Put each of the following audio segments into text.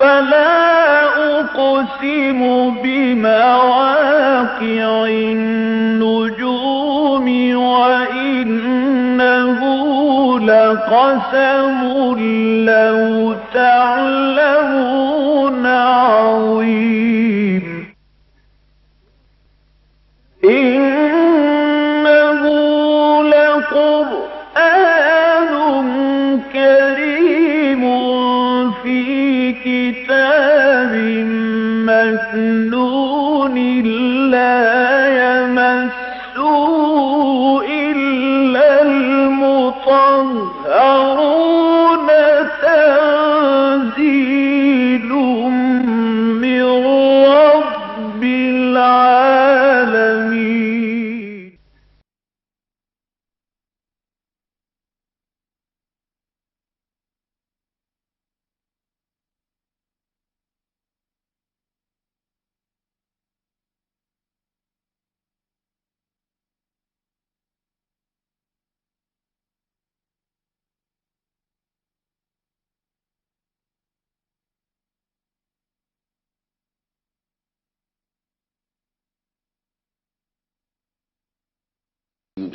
فلا أقسم بمواقع النجوم وإنه لقسم لو تعلمون. مكنون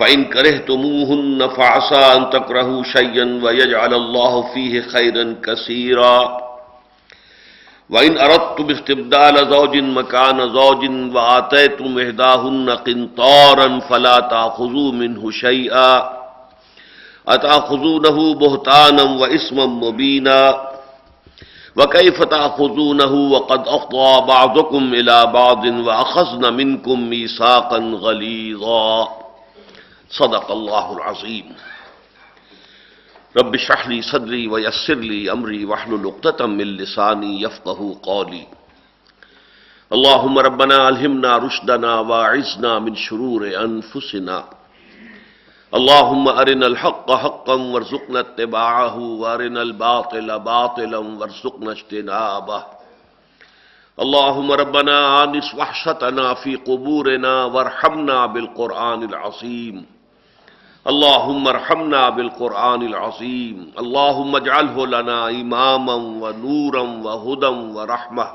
فإن كرهتموهن فعسى أن تكرهوا شيئا ويجعل الله فيه خيرا كثيرا وإن أردتم استبدال زوج مكان زوج وآتيتم إحداهن قنطارا فلا تأخذوا منه شيئا أتأخذونه بهتانا وإثما مبينا وكيف تأخذونه وقد أفضى بعضكم إلى بعض وأخذن منكم ميثاقا غليظا صدق الله العظيم رب اشرح لي صدري ويسر لي امري واحلل عقدة من لساني يفقهوا قولي اللهم ربنا الهمنا رشدنا واعذنا من شرور انفسنا اللهم ارنا الحق حقا وارزقنا اتباعه وارنا الباطل باطلا وارزقنا اجتنابه اللهم ربنا آنس وحشتنا في قبورنا وارحمنا بالقرآن العظيم اللهم ارحمنا بالقرآن العظيم اللهم اجعله لنا إماما ونورا وهدى ورحمة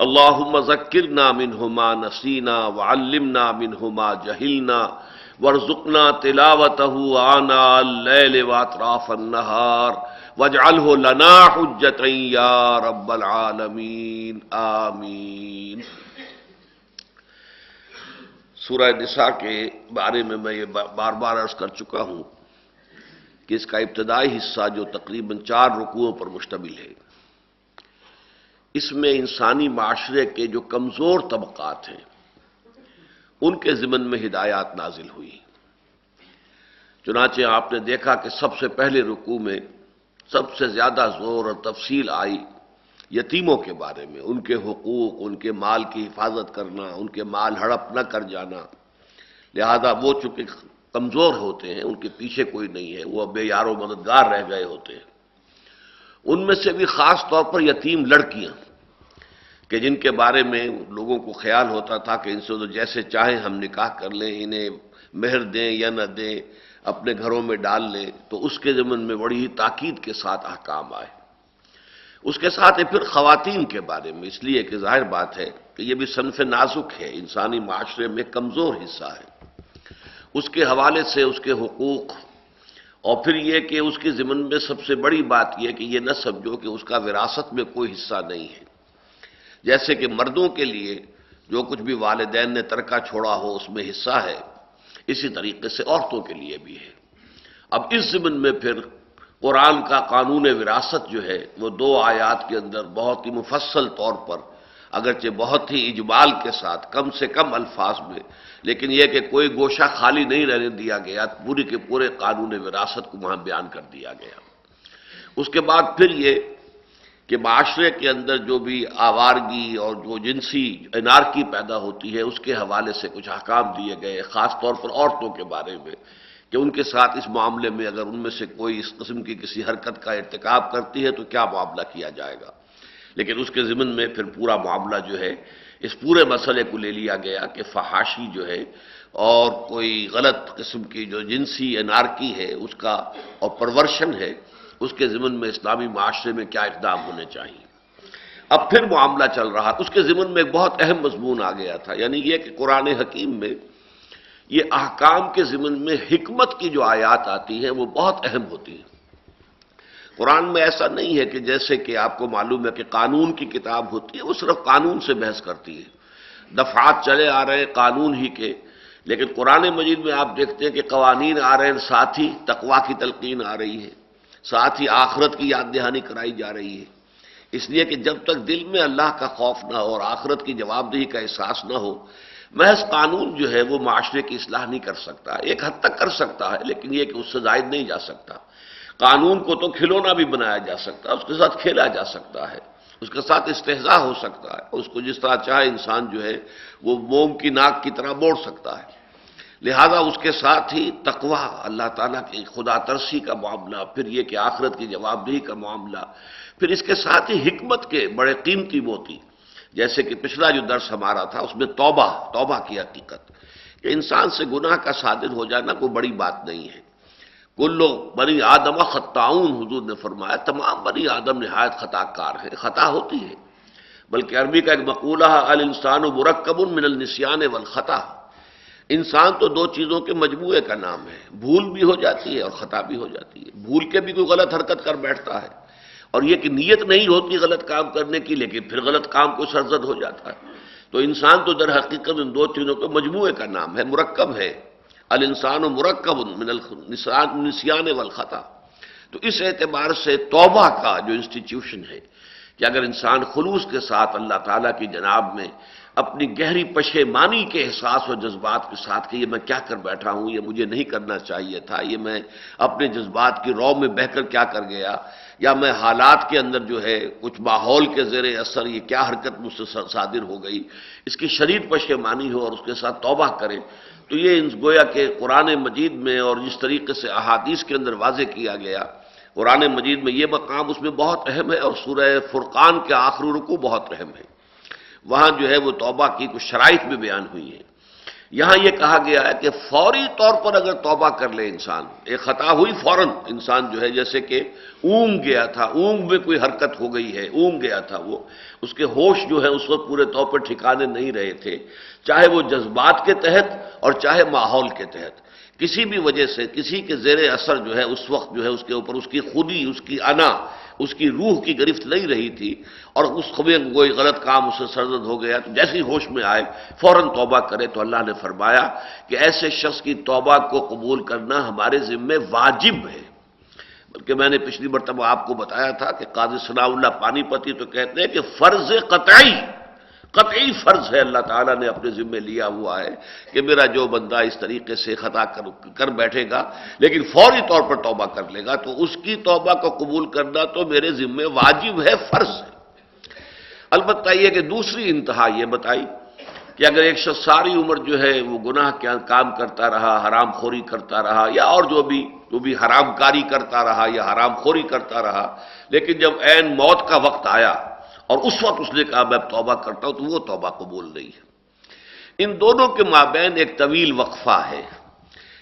اللهم ذكرنا منه ما نسينا وعلمنا منه ما جهلنا وارزقنا تلاوته آناء الليل وأطراف النهار واجعله لنا حجة يا رب العالمين آمين سورہ نساء کے بارے میں میں یہ بار بار عرض کر چکا ہوں کہ اس کا ابتدائی حصہ جو تقریباً چار رکوعوں پر مشتمل ہے، اس میں انسانی معاشرے کے جو کمزور طبقات ہیں، ان کے ضمن میں ہدایات نازل ہوئی۔ چنانچہ آپ نے دیکھا کہ سب سے پہلے رکوع میں سب سے زیادہ زور اور تفصیل آئی یتیموں کے بارے میں، ان کے حقوق، ان کے مال کی حفاظت کرنا، ان کے مال ہڑپ نہ کر جانا۔ لہذا وہ چونکہ کمزور ہوتے ہیں، ان کے پیچھے کوئی نہیں ہے، وہ بے یار و مددگار رہ گئے ہوتے ہیں۔ ان میں سے بھی خاص طور پر یتیم لڑکیاں، کہ جن کے بارے میں لوگوں کو خیال ہوتا تھا کہ ان سے تو جیسے چاہیں ہم نکاح کر لیں، انہیں مہر دیں یا نہ دیں، اپنے گھروں میں ڈال لیں، تو اس کے ضمن میں بڑی ہی تاکید کے ساتھ احکام آئے۔ اس کے ساتھ پھر خواتین کے بارے میں، اس لیے کہ ظاہر بات ہے کہ یہ بھی صنف نازک ہے، انسانی معاشرے میں کمزور حصہ ہے۔ اس کے حوالے سے اس کے حقوق، اور پھر یہ کہ اس کے ضمن میں سب سے بڑی بات یہ کہ یہ نہ سمجھو کہ اس کا وراثت میں کوئی حصہ نہیں ہے۔ جیسے کہ مردوں کے لیے جو کچھ بھی والدین نے ترکہ چھوڑا ہو، اس میں حصہ ہے۔ اسی طریقے سے عورتوں کے لیے بھی ہے۔ اب اس ضمن میں پھر قرآن کا قانون وراثت جو ہے، وہ دو آیات کے اندر بہت ہی مفصل طور پر، اگرچہ بہت ہی اجبال کے ساتھ، کم سے کم الفاظ میں، لیکن یہ کہ کوئی گوشہ خالی نہیں رہنے دیا گیا، پوری کے پورے قانون وراثت کو وہاں بیان کر دیا گیا۔ اس کے بعد پھر یہ کہ معاشرے کے اندر جو بھی آوارگی اور جو جنسی انارکی پیدا ہوتی ہے، اس کے حوالے سے کچھ احکام دیے گئے، خاص طور پر عورتوں کے بارے میں۔ کہ ان کے ساتھ اس معاملے میں اگر ان میں سے کوئی اس قسم کی کسی حرکت کا ارتکاب کرتی ہے تو کیا معاملہ کیا جائے گا؟ لیکن اس کے ضمن میں پھر پورا معاملہ جو ہے، اس پورے مسئلے کو لے لیا گیا کہ فحاشی جو ہے اور کوئی غلط قسم کی جو جنسی انارکی ہے، اس کا اور پرورشن ہے، اس کے ضمن میں اسلامی معاشرے میں کیا اقدام ہونے چاہیے؟ اب پھر معاملہ چل رہا۔ اس کے ضمن میں ایک بہت اہم مضمون آ گیا تھا یعنی یہ کہ قرآن حکیم میں یہ احکام کے ضمن میں حکمت کی جو آیات آتی ہیں وہ بہت اہم ہوتی ہیں۔ قرآن میں ایسا نہیں ہے کہ جیسے کہ آپ کو معلوم ہے کہ قانون کی کتاب ہوتی ہے، وہ صرف قانون سے بحث کرتی ہے۔ دفعات چلے آ رہے ہیں قانون ہی کے، لیکن قرآن مجید میں آپ دیکھتے ہیں کہ قوانین آ رہے ہیں، ساتھ ہی تقوا کی تلقین آ رہی ہے، ساتھ ہی آخرت کی یاد دہانی کرائی جا رہی ہے۔ اس لیے کہ جب تک دل میں اللہ کا خوف نہ ہو اور آخرت کی جواب دہی کا احساس نہ ہو محض قانون جو ہے وہ معاشرے کی اصلاح نہیں کر سکتا، ایک حد تک کر سکتا ہے، لیکن یہ کہ اس سے زائد نہیں جا سکتا۔ قانون کو تو کھلونا بھی بنایا جا سکتا ہے، اس کے ساتھ کھیلا جا سکتا ہے، اس کے ساتھ استحضاء ہو سکتا ہے، اس کو جس طرح چاہے انسان جو ہے وہ موم کی ناک کی طرح موڑ سکتا ہے۔ لہذا اس کے ساتھ ہی تقوا اللہ تعالیٰ کی خدا ترسی کا معاملہ، پھر یہ کہ آخرت کی جواب دہی کا معاملہ، پھر اس کے ساتھ ہی حکمت کے بڑے قیمتی موتی۔ جیسے کہ پچھلا جو درس ہمارا تھا، اس میں توبہ توبہ کی حقیقت کہ انسان سے گناہ کا صادر ہو جانا کوئی بڑی بات نہیں ہے۔ کل لوگ بنی آدم خطاؤن، حضور نے فرمایا، تمام بنی آدم نہایت خطا کار ہے خطا ہوتی ہے۔ بلکہ عربی کا ایک مقولہ الانسان و مرکب من النسیان والخطا۔ انسان تو دو چیزوں کے مجموعے کا نام ہے، بھول بھی ہو جاتی ہے اور خطا بھی ہو جاتی ہے۔ بھول کے بھی کوئی غلط حرکت کر بیٹھتا ہے۔ اور یہ کہ نیت نہیں ہوتی غلط کام کرنے کی، لیکن پھر غلط کام کو سرزد ہو جاتا ہے۔ تو انسان تو در حقیقت ان دو چیزوں کے مجموعے کا نام ہے، مرکب ہے۔ الانسان و مرکب من نسیان والخطا۔ تو اس اعتبار سے توبہ کا جو انسٹیٹیوشن ہے کہ اگر انسان خلوص کے ساتھ اللہ تعالیٰ کی جناب میں اپنی گہری پشیمانی کے احساس اور جذبات کے ساتھ کہ یہ میں کیا کر بیٹھا ہوں، یہ مجھے نہیں کرنا چاہیے تھا، یہ میں اپنے جذبات کی رو میں بہ کر کیا کر گیا، یا میں حالات کے اندر جو ہے کچھ ماحول کے زیر اثر یہ کیا حرکت مجھ سے صادر ہو گئی، اس کی شدید پشیمانی ہو اور اس کے ساتھ توبہ کرے تو یہ گویا کہ قرآن مجید میں اور جس طریقے سے احادیث کے اندر واضح کیا گیا قرآن مجید میں یہ مقام اس میں بہت اہم ہے اور سورہ فرقان کے آخری رکو بہت اہم ہے۔ وہاں جو ہے وہ توبہ کی کچھ شرائط بھی بیان ہوئی ہیں۔ یہاں یہ کہا گیا ہے کہ فوری طور پر اگر توبہ کر لے انسان ایک خطا ہوئی فوراً انسان جو ہے جیسے کہ اونگ گیا تھا، اونگ میں کوئی حرکت ہو گئی ہے، اونگ گیا تھا وہ۔ اس کے ہوش جو ہے اس وقت پورے طور پر ٹھکانے نہیں رہے تھے، چاہے وہ جذبات کے تحت اور چاہے ماحول کے تحت۔ کسی بھی وجہ سے، کسی کے زیر اثر جو ہے، اس وقت جو ہے، اس کے اوپر، اس کی خودی اس کی انا، اس کی روح کی گرفت نہیں رہی تھی اور اس خبر کوئی غلط کام اسے سرزد ہو گیا، تو جیسی ہوش میں آئے، فوراً توبہ کرے تو اللہ نے فرمایا کہ ایسے شخص کی توبہ کو قبول کرنا ہمارے ذمے واجب ہے۔ بلکہ میں نے پچھلی مرتبہ آپ کو بتایا تھا کہ قاضی ثناء اللہ پانی پتی تو کہتے ہیں کہ فرض قطعی قطعی فرض ہے اللہ تعالیٰ نے اپنے ذمے لیا ہوا ہے کہ میرا جو بندہ اس طریقے سے خطا کر کر بیٹھے گا، لیکن فوری طور پر توبہ کر لے گا، تو اس کی توبہ کو قبول کرنا تو میرے ذمے واجب ہے، فرض ہے۔ البتہ یہ کہ دوسری انتہا یہ بتائی کہ اگر ایک شخص ساری عمر جو ہے وہ گناہ کیا کام کرتا رہا، حرام خوری کرتا رہا، یا اور جو بھی جو بھی حرام کاری کرتا رہا یا حرام خوری کرتا رہا، لیکن جب عین موت کا وقت آیا اور اس وقت اس نے کہا، میں توبہ کرتا ہوں تو وہ توبہ کو بول رہی ہے۔ ان دونوں کے مابین ایک طویل وقفہ ہے۔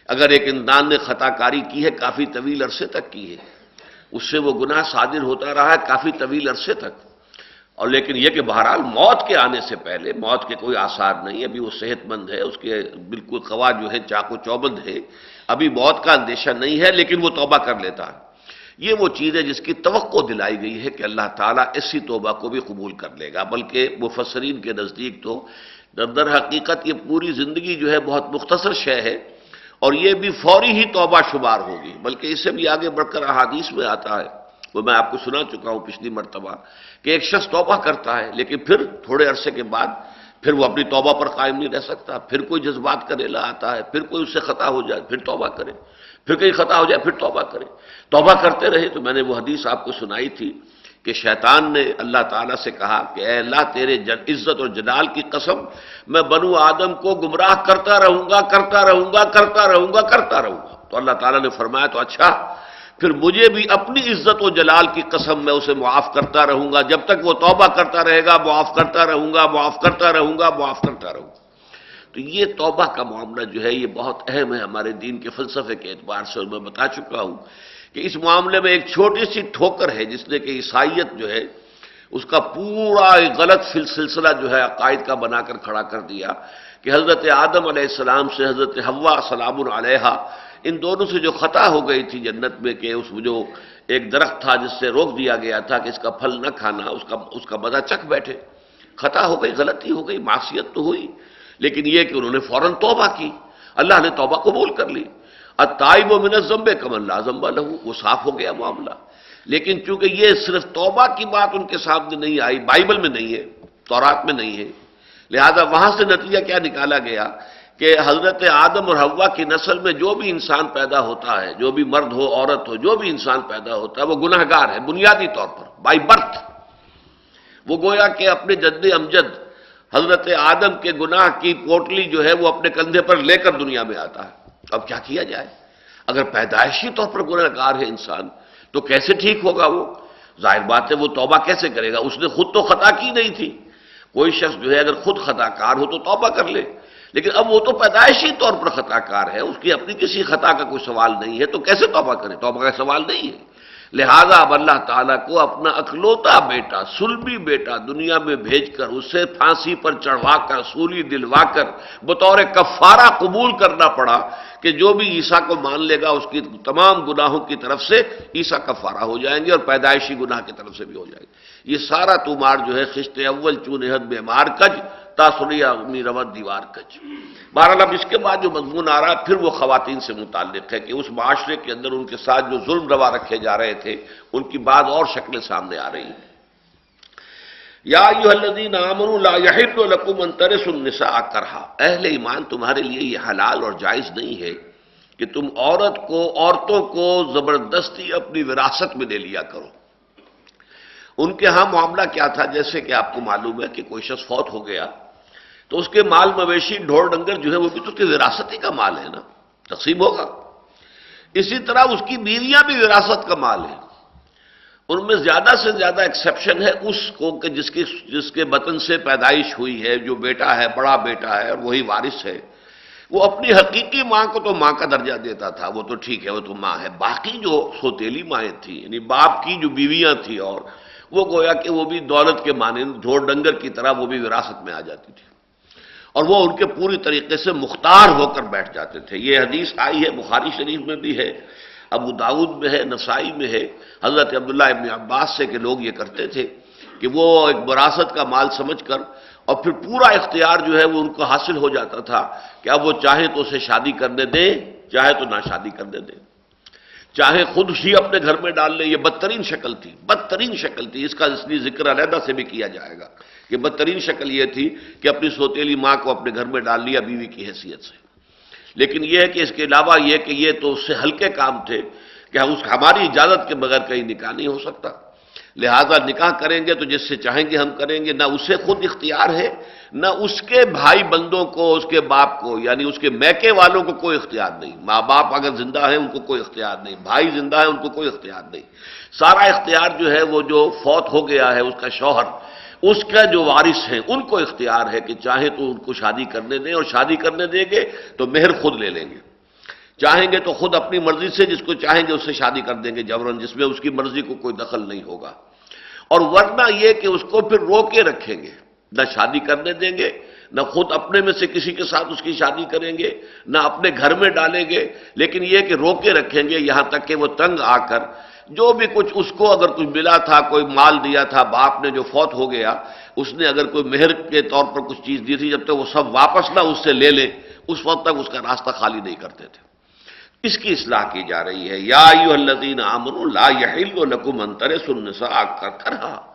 اگر ایک انسان نے خطا کاری کی ہے، کافی طویل عرصے تک کی ہے۔ اس سے وہ گناہ صادر ہوتا رہا ہے کافی طویل عرصے تک۔ اور لیکن یہ کہ بہرحال موت کے آنے سے پہلے، موت کے کوئی آثار نہیں، ابھی وہ صحت مند ہے، اس کے بالکل خواہ جو ہے، چاقو چوبند ہے۔ ابھی موت کا اندیشہ نہیں ہے، لیکن وہ توبہ کر لیتا ہے۔ یہ وہ چیز ہے جس کی توقع دلائی گئی ہے کہ اللہ تعالیٰ ایسی توبہ کو بھی قبول کر لے گا۔ بلکہ مفسرین کے نزدیک تو در حقیقت یہ پوری زندگی جو ہے بہت مختصر شے ہے اور یہ بھی فوری ہی توبہ شمار ہوگی۔ بلکہ اس سے بھی آگے بڑھ کر احادیث میں آتا ہے۔ وہ میں آپ کو سنا چکا ہوں پچھلی مرتبہ کہ ایک شخص توبہ کرتا ہے لیکن پھر تھوڑے عرصے کے بعد پھر وہ اپنی توبہ پر قائم نہیں رہ سکتا۔ پھر کوئی جذبات کا ریلا آتا ہے، پھر کوئی اس سے خطا ہو جائے، پھر توبہ کرے۔ پھر کہیں خطا ہو جائے، پھر توبہ کرے توبہ کرتے رہے تو میں نے وہ حدیث آپ کو سنائی تھی کہ شیطان نے اللہ تعالیٰ سے کہا کہ اے اللہ، تیرے عزت اور جلال کی قسم، میں بنو آدم کو گمراہ کرتا رہوں گا، کرتا رہوں گا، کرتا رہوں گا، کرتا رہوں گا۔ تو اللہ تعالیٰ نے فرمایا، تو اچھا پھر مجھے بھی اپنی عزت و جلال کی قسم میں اسے معاف کرتا رہوں گا۔ جب تک وہ توبہ کرتا رہے گا، معاف کرتا رہوں گا، معاف کرتا رہوں گا، معاف کرتا رہوں گا۔ تو یہ توبہ کا معاملہ جو ہے، یہ بہت اہم ہے ہمارے دین کے فلسفے کے اعتبار سے، اور میں بتا چکا ہوں کہ اس معاملے میں ایک چھوٹی سی ٹھوکر ہے جس نے کہ عیسائیت جو ہے، اس کا پورا غلط سلسلہ جو ہے، عقائد کا بنا کر کھڑا کر دیا کہ حضرت آدم علیہ السلام سے حضرت حوا سلام علیہ ان دونوں سے جو خطا ہو گئی تھی جنت میں کہ اس جو ایک درخت تھا جس سے روک دیا گیا تھا کہ اس کا پھل نہ کھانا، اس کا اس کا مزہ چکھ بیٹھے۔ خطا ہو گئی، غلطی ہو گئی، معصیت تو ہوئی۔ لیکن یہ کہ انہوں نے فوراً توبہ کی۔ اللہ نے توبہ قبول کر لی۔ اتائب و منظم کم اللہ زمبا لہو وہ صاف ہو گیا معاملہ۔ لیکن چونکہ یہ صرف توبہ کی بات ان کے سامنے نہیں آئی، بائبل میں نہیں ہے، تورات میں نہیں ہے۔ لہذا وہاں سے نتیجہ کیا نکالا گیا کہ حضرت آدم اور ہوا کی نسل میں جو بھی انسان پیدا ہوتا ہے، جو بھی مرد ہو، عورت ہو، جو بھی انسان پیدا ہوتا ہے، وہ گناہ گار ہے، بنیادی طور پر بائی برتھ وہ گویا کہ اپنے جد امجد حضرت آدم کے گناہ کی پوٹلی جو ہے وہ اپنے کندھے پر لے کر دنیا میں آتا ہے۔ اب کیا کیا جائے؟ اگر پیدائشی طور پر گناہ گار ہے انسان، تو کیسے ٹھیک ہوگا وہ؟ ظاہر بات ہے وہ توبہ کیسے کرے گا؟ اس نے خود تو خطا کی نہیں تھی۔ کوئی شخص جو ہے اگر خود خطا کار ہو تو توبہ کر لے۔ لیکن اب وہ تو پیدائشی طور پر خطا کار ہے، اس کی اپنی کسی خطا کا کوئی سوال نہیں ہے، تو کیسے توبہ کرے؟ توبہ کا سوال نہیں ہے۔ لہذا اب اللہ تعالیٰ کو اپنا اکلوتا بیٹا، سلبی بیٹا دنیا میں بھیج کر، اسے پھانسی پر چڑھوا کر، سولی دلوا کر، بطور کفارہ قبول کرنا پڑا کہ جو بھی عیسیٰ کو مان لے گا، اس کی تمام گناہوں کی طرف سے عیسیٰ کفارہ ہو جائیں گے اور پیدائشی گناہ کی طرف سے بھی ہو جائے گی یہ سارا تمار جو ہے، خشت اول چونہد بے مار کج تاثریا امی روت دیوار کچ بہرحال اب اس کے بعد جو مضمون آ رہا ہے، پھر وہ خواتین سے متعلق ہے کہ اس معاشرے کے اندر ان کے ساتھ جو ظلم روا رکھے جا رہے تھے، ان کی بعد اور شکلیں سامنے آ رہی ہیں یا الذین آمنوا لا یحل لکم ان ترثوا النساء کرہا۔ اہل ایمان، تمہارے لیے یہ حلال اور جائز نہیں ہے کہ تم عورت کو، عورتوں کو زبردستی اپنی وراثت میں لے لیا کرو۔ ان کے ہاں معاملہ کیا تھا؟ جیسے کہ آپ کو معلوم ہے کہ کوئی شخص فوت ہو گیا۔ تو اس کے مال مویشی ڈھور ڈنگر جو ہے وہ بھی تو اس کی وراثت ہی کا مال ہے نا، تقسیم ہوگا۔ اسی طرح اس کی بیویاں بھی وراثت کا مال ہے۔ ان میں زیادہ سے زیادہ ایکسیپشن ہے اس کو کہ جس کی جس کے بطن سے پیدائش ہوئی ہے، جو بیٹا ہے، بڑا بیٹا ہے اور وہی وارث ہے۔ وہ اپنی حقیقی ماں کو تو ماں کا درجہ دیتا تھا، وہ تو ٹھیک ہے، وہ تو ماں ہے۔ باقی جو سوتیلی مائیں تھیں یعنی باپ کی جو بیویاں تھیں اور وہ گویا کہ وہ بھی دولت کے مانند ڈھور ڈنگر کی طرح وہ بھی وراثت میں آ جاتی تھی۔ اور وہ ان کے پوری طریقے سے مختار ہو کر بیٹھ جاتے تھے۔ یہ حدیث آئی ہے، بخاری شریف میں بھی ہے، ابو داود میں ہے، نسائی میں ہے۔ حضرت عبداللہ ابن عباس سے کہ لوگ یہ کرتے تھے کہ وہ ایک وراثت کا مال سمجھ کر اور پھر پورا اختیار جو ہے وہ ان کو حاصل ہو جاتا تھا کہ اب وہ چاہے تو اسے شادی کرنے دیں، چاہے تو نہ شادی کرنے دیں۔ چاہے خود ہی اپنے گھر میں ڈال لیں یہ بدترین شکل تھی، بدترین شکل تھی۔ اس کا اس لیے ذکر علیحدہ سے بھی کیا جائے گا کہ بدترین شکل یہ تھی کہ اپنی سوتیلی ماں کو اپنے گھر میں ڈال لیا بیوی کی حیثیت سے۔ لیکن یہ ہے کہ اس کے علاوہ یہ کہ یہ تو اس سے ہلکے کام تھے کہ اس ہماری اجازت کے بغیر کہیں نکاح نہیں ہو سکتا۔ لہذا نکاح کریں گے تو جس سے چاہیں گے ہم کریں گے، نہ اسے خود اختیار ہے، نہ اس کے بھائی بندوں کو، اس کے باپ کو یعنی اس کے میکے والوں کو کوئی اختیار نہیں۔ ماں باپ اگر زندہ ہیں، ان کو کوئی اختیار نہیں۔ بھائی زندہ ہے ان کو کوئی اختیار نہیں۔ سارا اختیار جو ہے، وہ جو فوت ہو گیا ہے، اس کا شوہر، اس کا جو وارث ہیں، ان کو اختیار ہے کہ چاہے تو ان کو شادی کرنے دیں اور شادی کرنے دیں گے تو مہر خود لے لیں گے۔ چاہیں گے تو خود اپنی مرضی سے، جس کو چاہیں گے، اس سے شادی کر دیں گے جبرن جس میں اس کی مرضی کو کوئی دخل نہیں ہوگا۔ اور ورنہ یہ کہ اس کو پھر رو کے رکھیں گے۔ نہ شادی کرنے دیں گے، نہ خود اپنے میں سے کسی کے ساتھ اس کی شادی کریں گے، نہ اپنے گھر میں ڈالیں گے۔ لیکن یہ کہ رو کے رکھیں گے، یہاں تک کہ وہ تنگ آ کر جو بھی کچھ اس کو اگر کچھ ملا تھا، کوئی مال دیا تھا، باپ نے جو فوت ہو گیا، اس نے اگر کوئی مہر کے طور پر کچھ چیز دی تھی، جب تک وہ سب واپس نہ اس سے لے لے، اس وقت تک اس کا راستہ خالی نہیں کرتے تھے۔ اس کی اصلاح کی جا رہی ہے۔ یا الذین آمنوا لا یحل لکم ان ترثوا النساء کرہا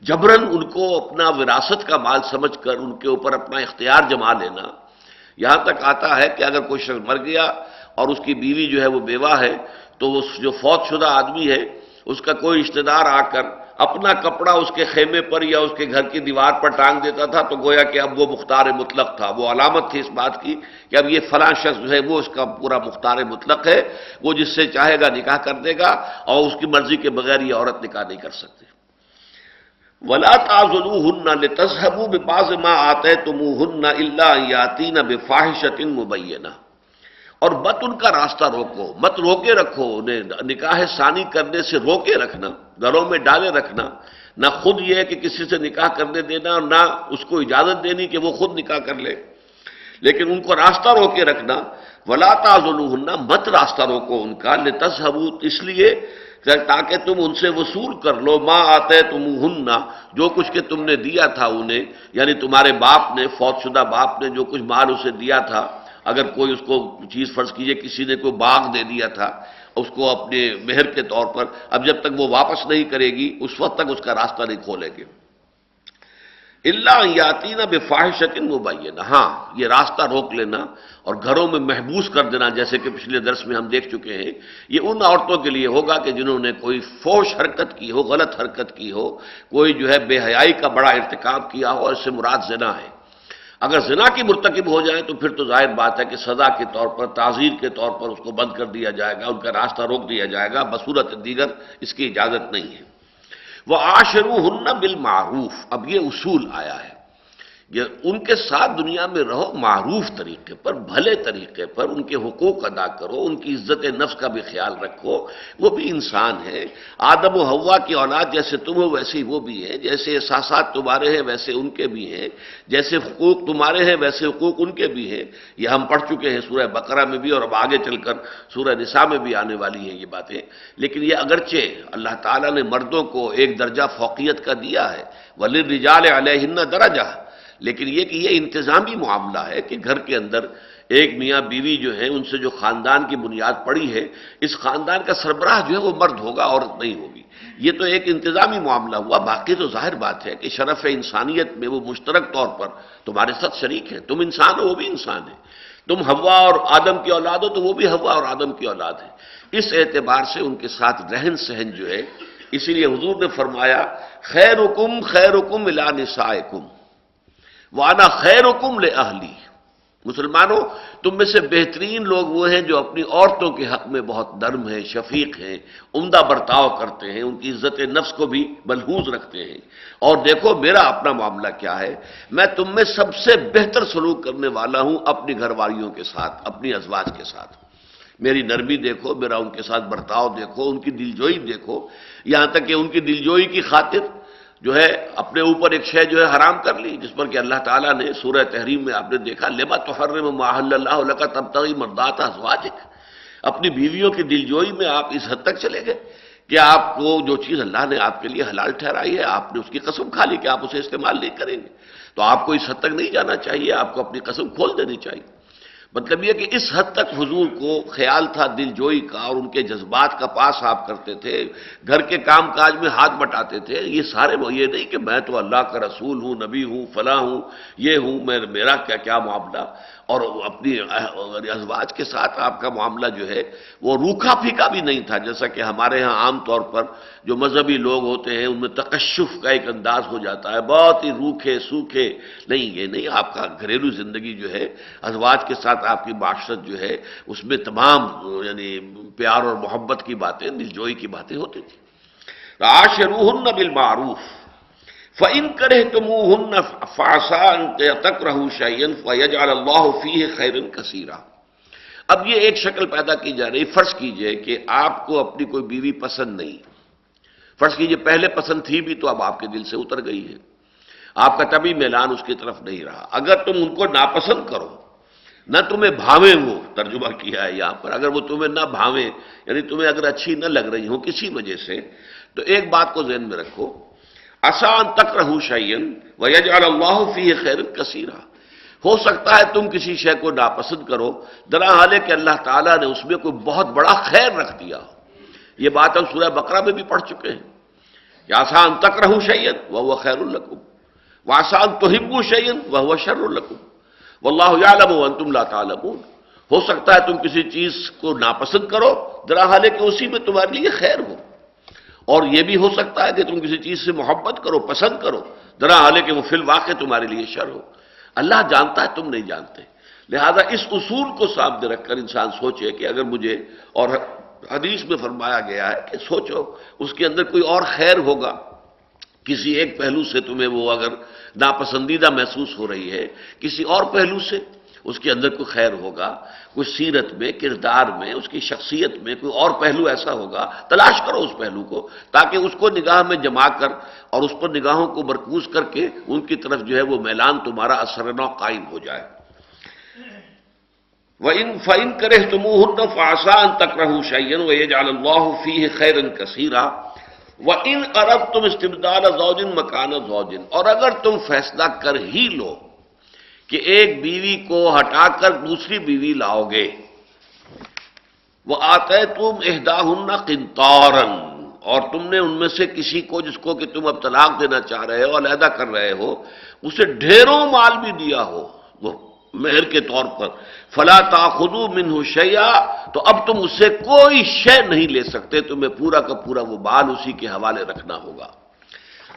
جبرن ان کو اپنا وراثت کا مال سمجھ کر ان کے اوپر اپنا اختیار جما لینا۔ یہاں تک آتا ہے کہ اگر کوئی شخص مر گیا اور اس کی بیوی جو ہے وہ بیوہ ہے، تو وہ جو فوت شدہ آدمی ہے، اس کا کوئی رشتے دار آ کر اپنا کپڑا اس کے خیمے پر یا اس کے گھر کی دیوار پر ٹانگ دیتا تھا تو گویا کہ اب وہ مختار مطلق تھا۔ وہ علامت تھی اس بات کی کہ اب یہ فلاں شخص جو ہے وہ اس کا پورا مختار مطلق ہے۔ وہ جس سے چاہے گا نکاح کر دے گا اور اس کی مرضی کے بغیر یہ عورت نکاح نہیں کر سکتی۔ ولا تازلو ہن تصحبو باز ماں آتے تم ہن اللہ یاتی نہ بے مبینہ اور مت ان کا راستہ روکو، مت روکے رکھو، انہیں نکاح ثانی کرنے سے روکے رکھنا، گھروں میں ڈالے رکھنا۔ نہ خود یہ ہے کہ کسی سے نکاح کرنے دینا اور نہ اس کو اجازت دینی کہ وہ خود نکاح کر لے۔ لیکن ان کو راستہ روکے رکھنا۔ ولا تازلو مت راستہ روکو ان کا۔ لتصحبو اس لیے تاکہ تم ان سے وصول کر لو۔ ماں آتے تم ہننا جو کچھ کہ تم نے دیا تھا انہیں یعنی تمہارے باپ نے، فوت شدہ باپ نے جو کچھ مال اسے دیا تھا۔ اگر کوئی اس کو چیز فرض کیجیے کسی نے کوئی باغ دے دیا تھا، اس کو اپنے مہر کے طور پر اب جب تک وہ واپس نہیں کرے گی، اس وقت تک اس کا راستہ نہیں کھولے گی۔ اللہ یاتی نہ بے فواہشت مبینہ ہاں یہ راستہ روک لینا اور گھروں میں محبوس کر دینا، جیسے کہ پچھلے درس میں ہم دیکھ چکے ہیں، یہ ان عورتوں کے لیے ہوگا کہ جنہوں نے کوئی فوش حرکت کی ہو، غلط حرکت کی ہو، کوئی جو ہے بے حیائی کا بڑا ارتکاب کیا ہو اور اس سے مراد زنا ہے۔ اگر زنا کی مرتکب ہو جائیں تو پھر تو ظاہر بات ہے کہ سزا کے طور پر تعزیر کے طور پر اس کو بند کر دیا جائے گا، ان کا راستہ روک دیا جائے گا، بصورت دیگر اس کی اجازت نہیں ہے۔ وہ آشرو ہن بالمعروف۔ اب یہ اصول آیا ہے۔ ان کے ساتھ دنیا میں رہو معروف طریقے پر، بھلے طریقے پر، ان کے حقوق ادا کرو، ان کی عزت نفس کا بھی خیال رکھو۔ وہ بھی انسان ہے۔ آدم و ہوا کی اولاد جیسے تم ہو، ویسے ہی وہ بھی ہیں۔ جیسے احساسات تمہارے ہیں، ویسے ان کے بھی ہیں۔ جیسے حقوق تمہارے ہیں، ویسے حقوق ان کے بھی ہیں۔ یہ ہم پڑھ چکے ہیں سورہ بقرہ میں بھی اور اب آگے چل کر سورہ نساء میں بھی آنے والی ہیں یہ باتیں۔ لیکن یہ اگرچہ اللہ تعالیٰ نے مردوں کو ایک درجہ فوقیت کا دیا ہے۔ ولی رجال علیہ درجہ لیکن یہ کہ یہ انتظامی معاملہ ہے کہ گھر کے اندر ایک میاں بیوی جو ہے ان سے جو خاندان کی بنیاد پڑی ہے، اس خاندان کا سربراہ جو ہے وہ مرد ہوگا، عورت نہیں ہوگی۔ یہ تو ایک انتظامی معاملہ ہوا، باقی تو ظاہر بات ہے کہ شرف انسانیت میں وہ مشترک طور پر تمہارے ساتھ شریک ہیں تم انسان ہو، وہ بھی انسان ہے۔ تم ہوا اور آدم کی اولاد ہو، تو وہ بھی ہوا اور آدم کی اولاد ہے۔ اس اعتبار سے ان کے ساتھ رہن سہن جو ہے، اسی لیے حضور نے فرمایا خیر حکم خیر حکم الا نسائکم۔ وانا خیر حکم لے اہلی مسلمانوں، تم میں سے بہترین لوگ وہ ہیں جو اپنی عورتوں کے حق میں بہت نرم ہیں، شفیق ہیں، عمدہ برتاؤ کرتے ہیں، ان کی عزت نفس کو بھی ملحوظ رکھتے ہیں۔ اور دیکھو، میرا اپنا معاملہ کیا ہے؟ میں تم میں سب سے بہتر سلوک کرنے والا ہوں اپنی گھر والیوں کے ساتھ، اپنی ازواج کے ساتھ۔ میری نرمی دیکھو، میرا ان کے ساتھ برتاؤ دیکھو، ان کی دلجوئی دیکھو۔ یہاں تک کہ ان کی دلجوئی کی خاطر جو ہے اپنے اوپر ایک شے جو ہے حرام کر لی، جس پر کہ اللہ تعالیٰ نے سورہ تحریم میں آپ نے دیکھا، لما تو ہر محل اللہ علیہ کا تب تک مردات ازواجک اپنی بیویوں کی دل جوئی میں آپ اس حد تک چلے گئے کہ آپ کو جو چیز اللہ نے آپ کے لیے حلال ٹھہرائی ہے، آپ نے اس کی قسم کھا لی کہ آپ اسے استعمال نہیں کریں گے۔ تو آپ کو اس حد تک نہیں جانا چاہیے، آپ کو اپنی قسم کھول دینی چاہیے۔ مطلب یہ کہ اس حد تک حضور کو خیال تھا، دل جوئی کا اور ان کے جذبات کا پاس آپ کرتے تھے، گھر کے کام کاج میں ہاتھ بٹاتے تھے۔ یہ سارے یہ نہیں کہ میں تو اللہ کا رسول ہوں، نبی ہوں، فلاں ہوں، یہ ہوں، میں، میرا کیا کیا معاملہ؟ اور اپنی ازواج کے ساتھ آپ کا معاملہ جو ہے، وہ روکھا پھیکا بھی نہیں تھا، جیسا کہ ہمارے ہاں عام طور پر جو مذہبی لوگ ہوتے ہیں، ان میں تکشف کا ایک انداز ہو جاتا ہے۔ بہت ہی روکھے، سوکھے، نہیں، یہ نہیں، آپ کا گھریلو زندگی جو ہے، ازواج کے ساتھ آپ کی معاشرت جو ہے، اس میں تمام یعنی پیار اور محبت کی باتیں، دلجوئی کی باتیں ہوتی تھیں۔ آش روح بالمعروف۔ فعن کرے تو فاسان تک رہو شعین فیج اللہ فی خیرن کثیرہ اب یہ ایک شکل پیدا کی جا رہی، فرض کیجیے کہ آپ کو اپنی کوئی بیوی پسند نہیں۔ فرض کیجیے پہلے پسند تھی بھی تو اب آپ کے دل سے اتر گئی ہے۔ آپ کا طبی میلان اس کی طرف نہیں رہا۔ اگر تم ان کو ناپسند کرو، نہ تمہیں بھاویں وہ، ترجمہ کیا ہے یہاں پر، اگر وہ تمہیں نہ بھاویں یعنی تمہیں اگر اچھی نہ لگ رہی ہو کسی وجہ سے، تو ایک بات کو ذہن میں رکھو۔ آسان تک رہو شعین ویج اللہ فی خیر کثیرہ۔ ہو سکتا ہے تم کسی شے کو ناپسند کرو درا حال کہ اللہ تعالیٰ نے اس میں کوئی بہت بڑا خیر رکھ دیا۔ یہ بات ہم سورہ بقرہ میں بھی پڑھ چکے ہیں۔ کہ آسان تک رہو شعین وہ خیر القم وہ آسان تو ہبو شعین وہ شر القم و اللہ عالم و تم لا تعلمون۔ ہو سکتا ہے تم کسی چیز کو ناپسند کرو درا حال کہ اسی میں تمہارے لیے خیر ہو۔ اور یہ بھی ہو سکتا ہے کہ تم کسی چیز سے محبت کرو، پسند کرو۔ ذرا حالے کہ وہ فی الواقع تمہارے لیے شر ہو۔ اللہ جانتا ہے، تم نہیں جانتے۔ لہذا اس اصول کو سامنے رکھ کر انسان سوچے کہ اگر مجھے اور حدیث میں فرمایا گیا ہے کہ سوچو، اس کے اندر کوئی اور خیر ہوگا۔ کسی ایک پہلو سے تمہیں وہ اگر ناپسندیدہ محسوس ہو رہی ہے، کسی اور پہلو سے۔ اس کے اندر کوئی خیر ہوگا، کوئی سیرت میں، کردار میں، اس کی شخصیت میں کوئی اور پہلو ایسا ہوگا، تلاش کرو اس پہلو کو تاکہ اس کو نگاہ میں جما کر اور اس پر نگاہوں کو مرکوز کر کے ان کی طرف جو ہے وہ میلان تمہارا اثر نو قائم ہو جائے۔ وہ ان فائن کرے تم فاسان تک رہو شعین و یہ جال اللہ فی خیرن کثیرہ وہ ان ارب تم استبدال زوجن مکان زوجن اور اگر تم فیصلہ کر ہی لو کہ ایک بیوی کو ہٹا کر دوسری بیوی لاؤ گے۔ وہ آتے تم اہدا کنتارن اور تم نے ان میں سے کسی کو جس کو کہ تم اب طلاق دینا چاہ رہے ہو، علیحدہ کر رہے ہو، اسے ڈھیروں مال بھی دیا ہو۔ وہ مہر کے طور پر۔ فلا تاخدو من شیا تو اب تم اس سے کوئی شے نہیں لے سکتے۔ تمہیں پورا کا پورا وہ بال اسی کے حوالے رکھنا ہوگا۔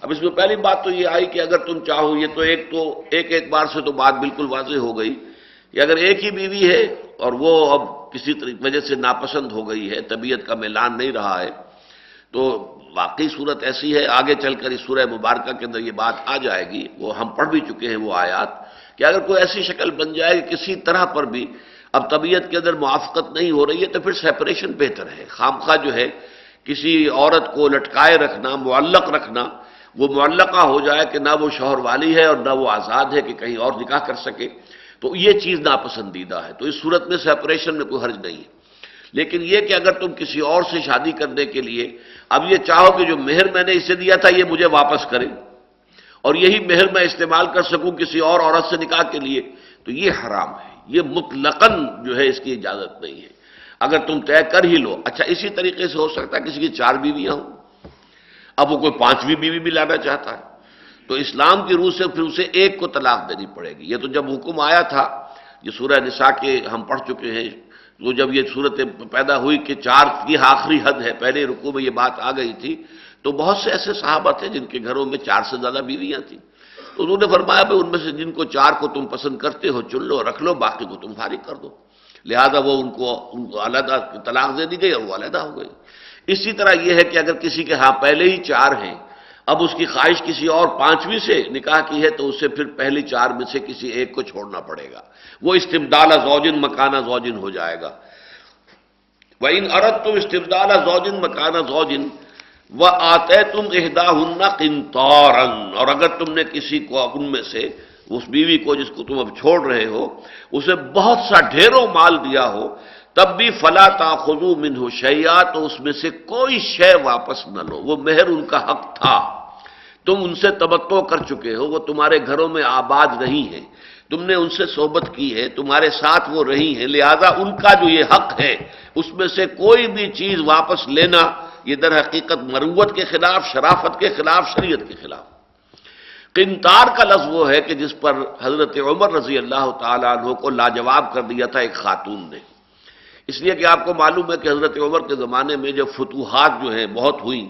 اب اس میں پہلی بات تو یہ آئی کہ اگر تم چاہو، یہ تو ایک تو ایک ایک بار سے تو بات بالکل واضح ہو گئی کہ اگر ایک ہی بیوی ہے اور وہ اب کسی وجہ سے ناپسند ہو گئی ہے، طبیعت کا میلان نہیں رہا ہے، تو واقعی صورت ایسی ہے، آگے چل کر اس سورہ مبارکہ کے اندر یہ بات آ جائے گی، وہ ہم پڑھ بھی چکے ہیں وہ آیات، کہ اگر کوئی ایسی شکل بن جائے کہ کسی طرح پر بھی اب طبیعت کے اندر موافقت نہیں ہو رہی ہے، تو پھر سیپریشن بہتر ہے۔ خامخواہ جو ہے، کسی عورت کو لٹکائے رکھنا، معلق رکھنا وہ معلقہ ہو جائے کہ نہ وہ شوہر والی ہے اور نہ وہ آزاد ہے کہ کہیں اور نکاح کر سکے، تو یہ چیز ناپسندیدہ ہے۔ تو اس صورت میں سیپریشن میں کوئی حرج نہیں ہے۔ لیکن یہ کہ اگر تم کسی اور سے شادی کرنے کے لیے، اب یہ چاہو کہ جو مہر میں نے اسے دیا تھا، یہ مجھے واپس کرے اور یہی مہر میں استعمال کر سکوں کسی اور عورت سے نکاح کے لیے، تو یہ حرام ہے۔ یہ مطلقاً جو ہے، اس کی اجازت نہیں ہے۔ اگر تم طے کر ہی لو اچھا اسی طریقے سے ہو سکتا ہے کسی کی چار بیویاں ہوں۔ اب وہ کوئی پانچویں بیوی بھی لانا چاہتا ہے۔ تو اسلام کی روح سے پھر اسے ایک کو طلاق دینی پڑے گی۔ یہ تو جب حکم آیا تھا، یہ سورہ نساء کے ہم پڑھ چکے ہیں، تو جب یہ صورت پیدا ہوئی کہ چار کی آخری حد ہے، پہلے رکو میں یہ بات آ گئی تھی، تو بہت سے ایسے صحابہ تھے جن کے گھروں میں چار سے زیادہ بیویاں تھیں۔ تو انہوں نے فرمایا، بھائی، ان میں سے جن کو چار کو تم پسند کرتے ہو، چن لو، رکھ لو، باقی کو تم فارغ کر دو۔ لہذا وہ ان کو ان کو علیحدہ طلاق دے دی گئی اور وہ علیحدہ ہو گئی۔ اسی طرح یہ ہے کہ اگر کسی کے ہاں پہلے ہی چار ہیں، اب اس کی خواہش کسی اور پانچویں سے نکاح کی ہے، تو اسے پھر پہلی چار میں سے کسی ایک کو چھوڑنا پڑے گا۔ وہ استبدال زوجن مکانہ زوجن ہو جائے گا۔ وہ ان عرت تم استبدال زوجن مکانہ زوجن وہ آتے تم اہدا ہن اور اگر تم نے کسی کو، ان میں سے اس بیوی کو جس کو تم اب چھوڑ رہے ہو، اسے بہت سا ڈھیروں مال دیا ہو تب بھی فلا تاخذو من ہو شیا تو اس میں سے کوئی شے واپس نہ لو۔ وہ مہر ان کا حق تھا۔ تم ان سے توقع کر چکے ہو، وہ تمہارے گھروں میں آباد رہی ہیں۔ تم نے ان سے صحبت کی ہے، تمہارے ساتھ وہ رہی ہیں۔ لہذا ان کا جو یہ حق ہے، اس میں سے کوئی بھی چیز واپس لینا، یہ در حقیقت مروت کے خلاف، شرافت کے خلاف، شریعت کے خلاف۔ قنتار کا لفظ وہ ہے کہ جس پر حضرت عمر رضی اللہ تعالیٰ عنہ کو لاجواب کر دیا تھا، ایک خاتون نے۔ اس لیے کہ آپ کو معلوم ہے کہ حضرت عمر کے زمانے میں جب فتوحات جو ہیں بہت ہوئیں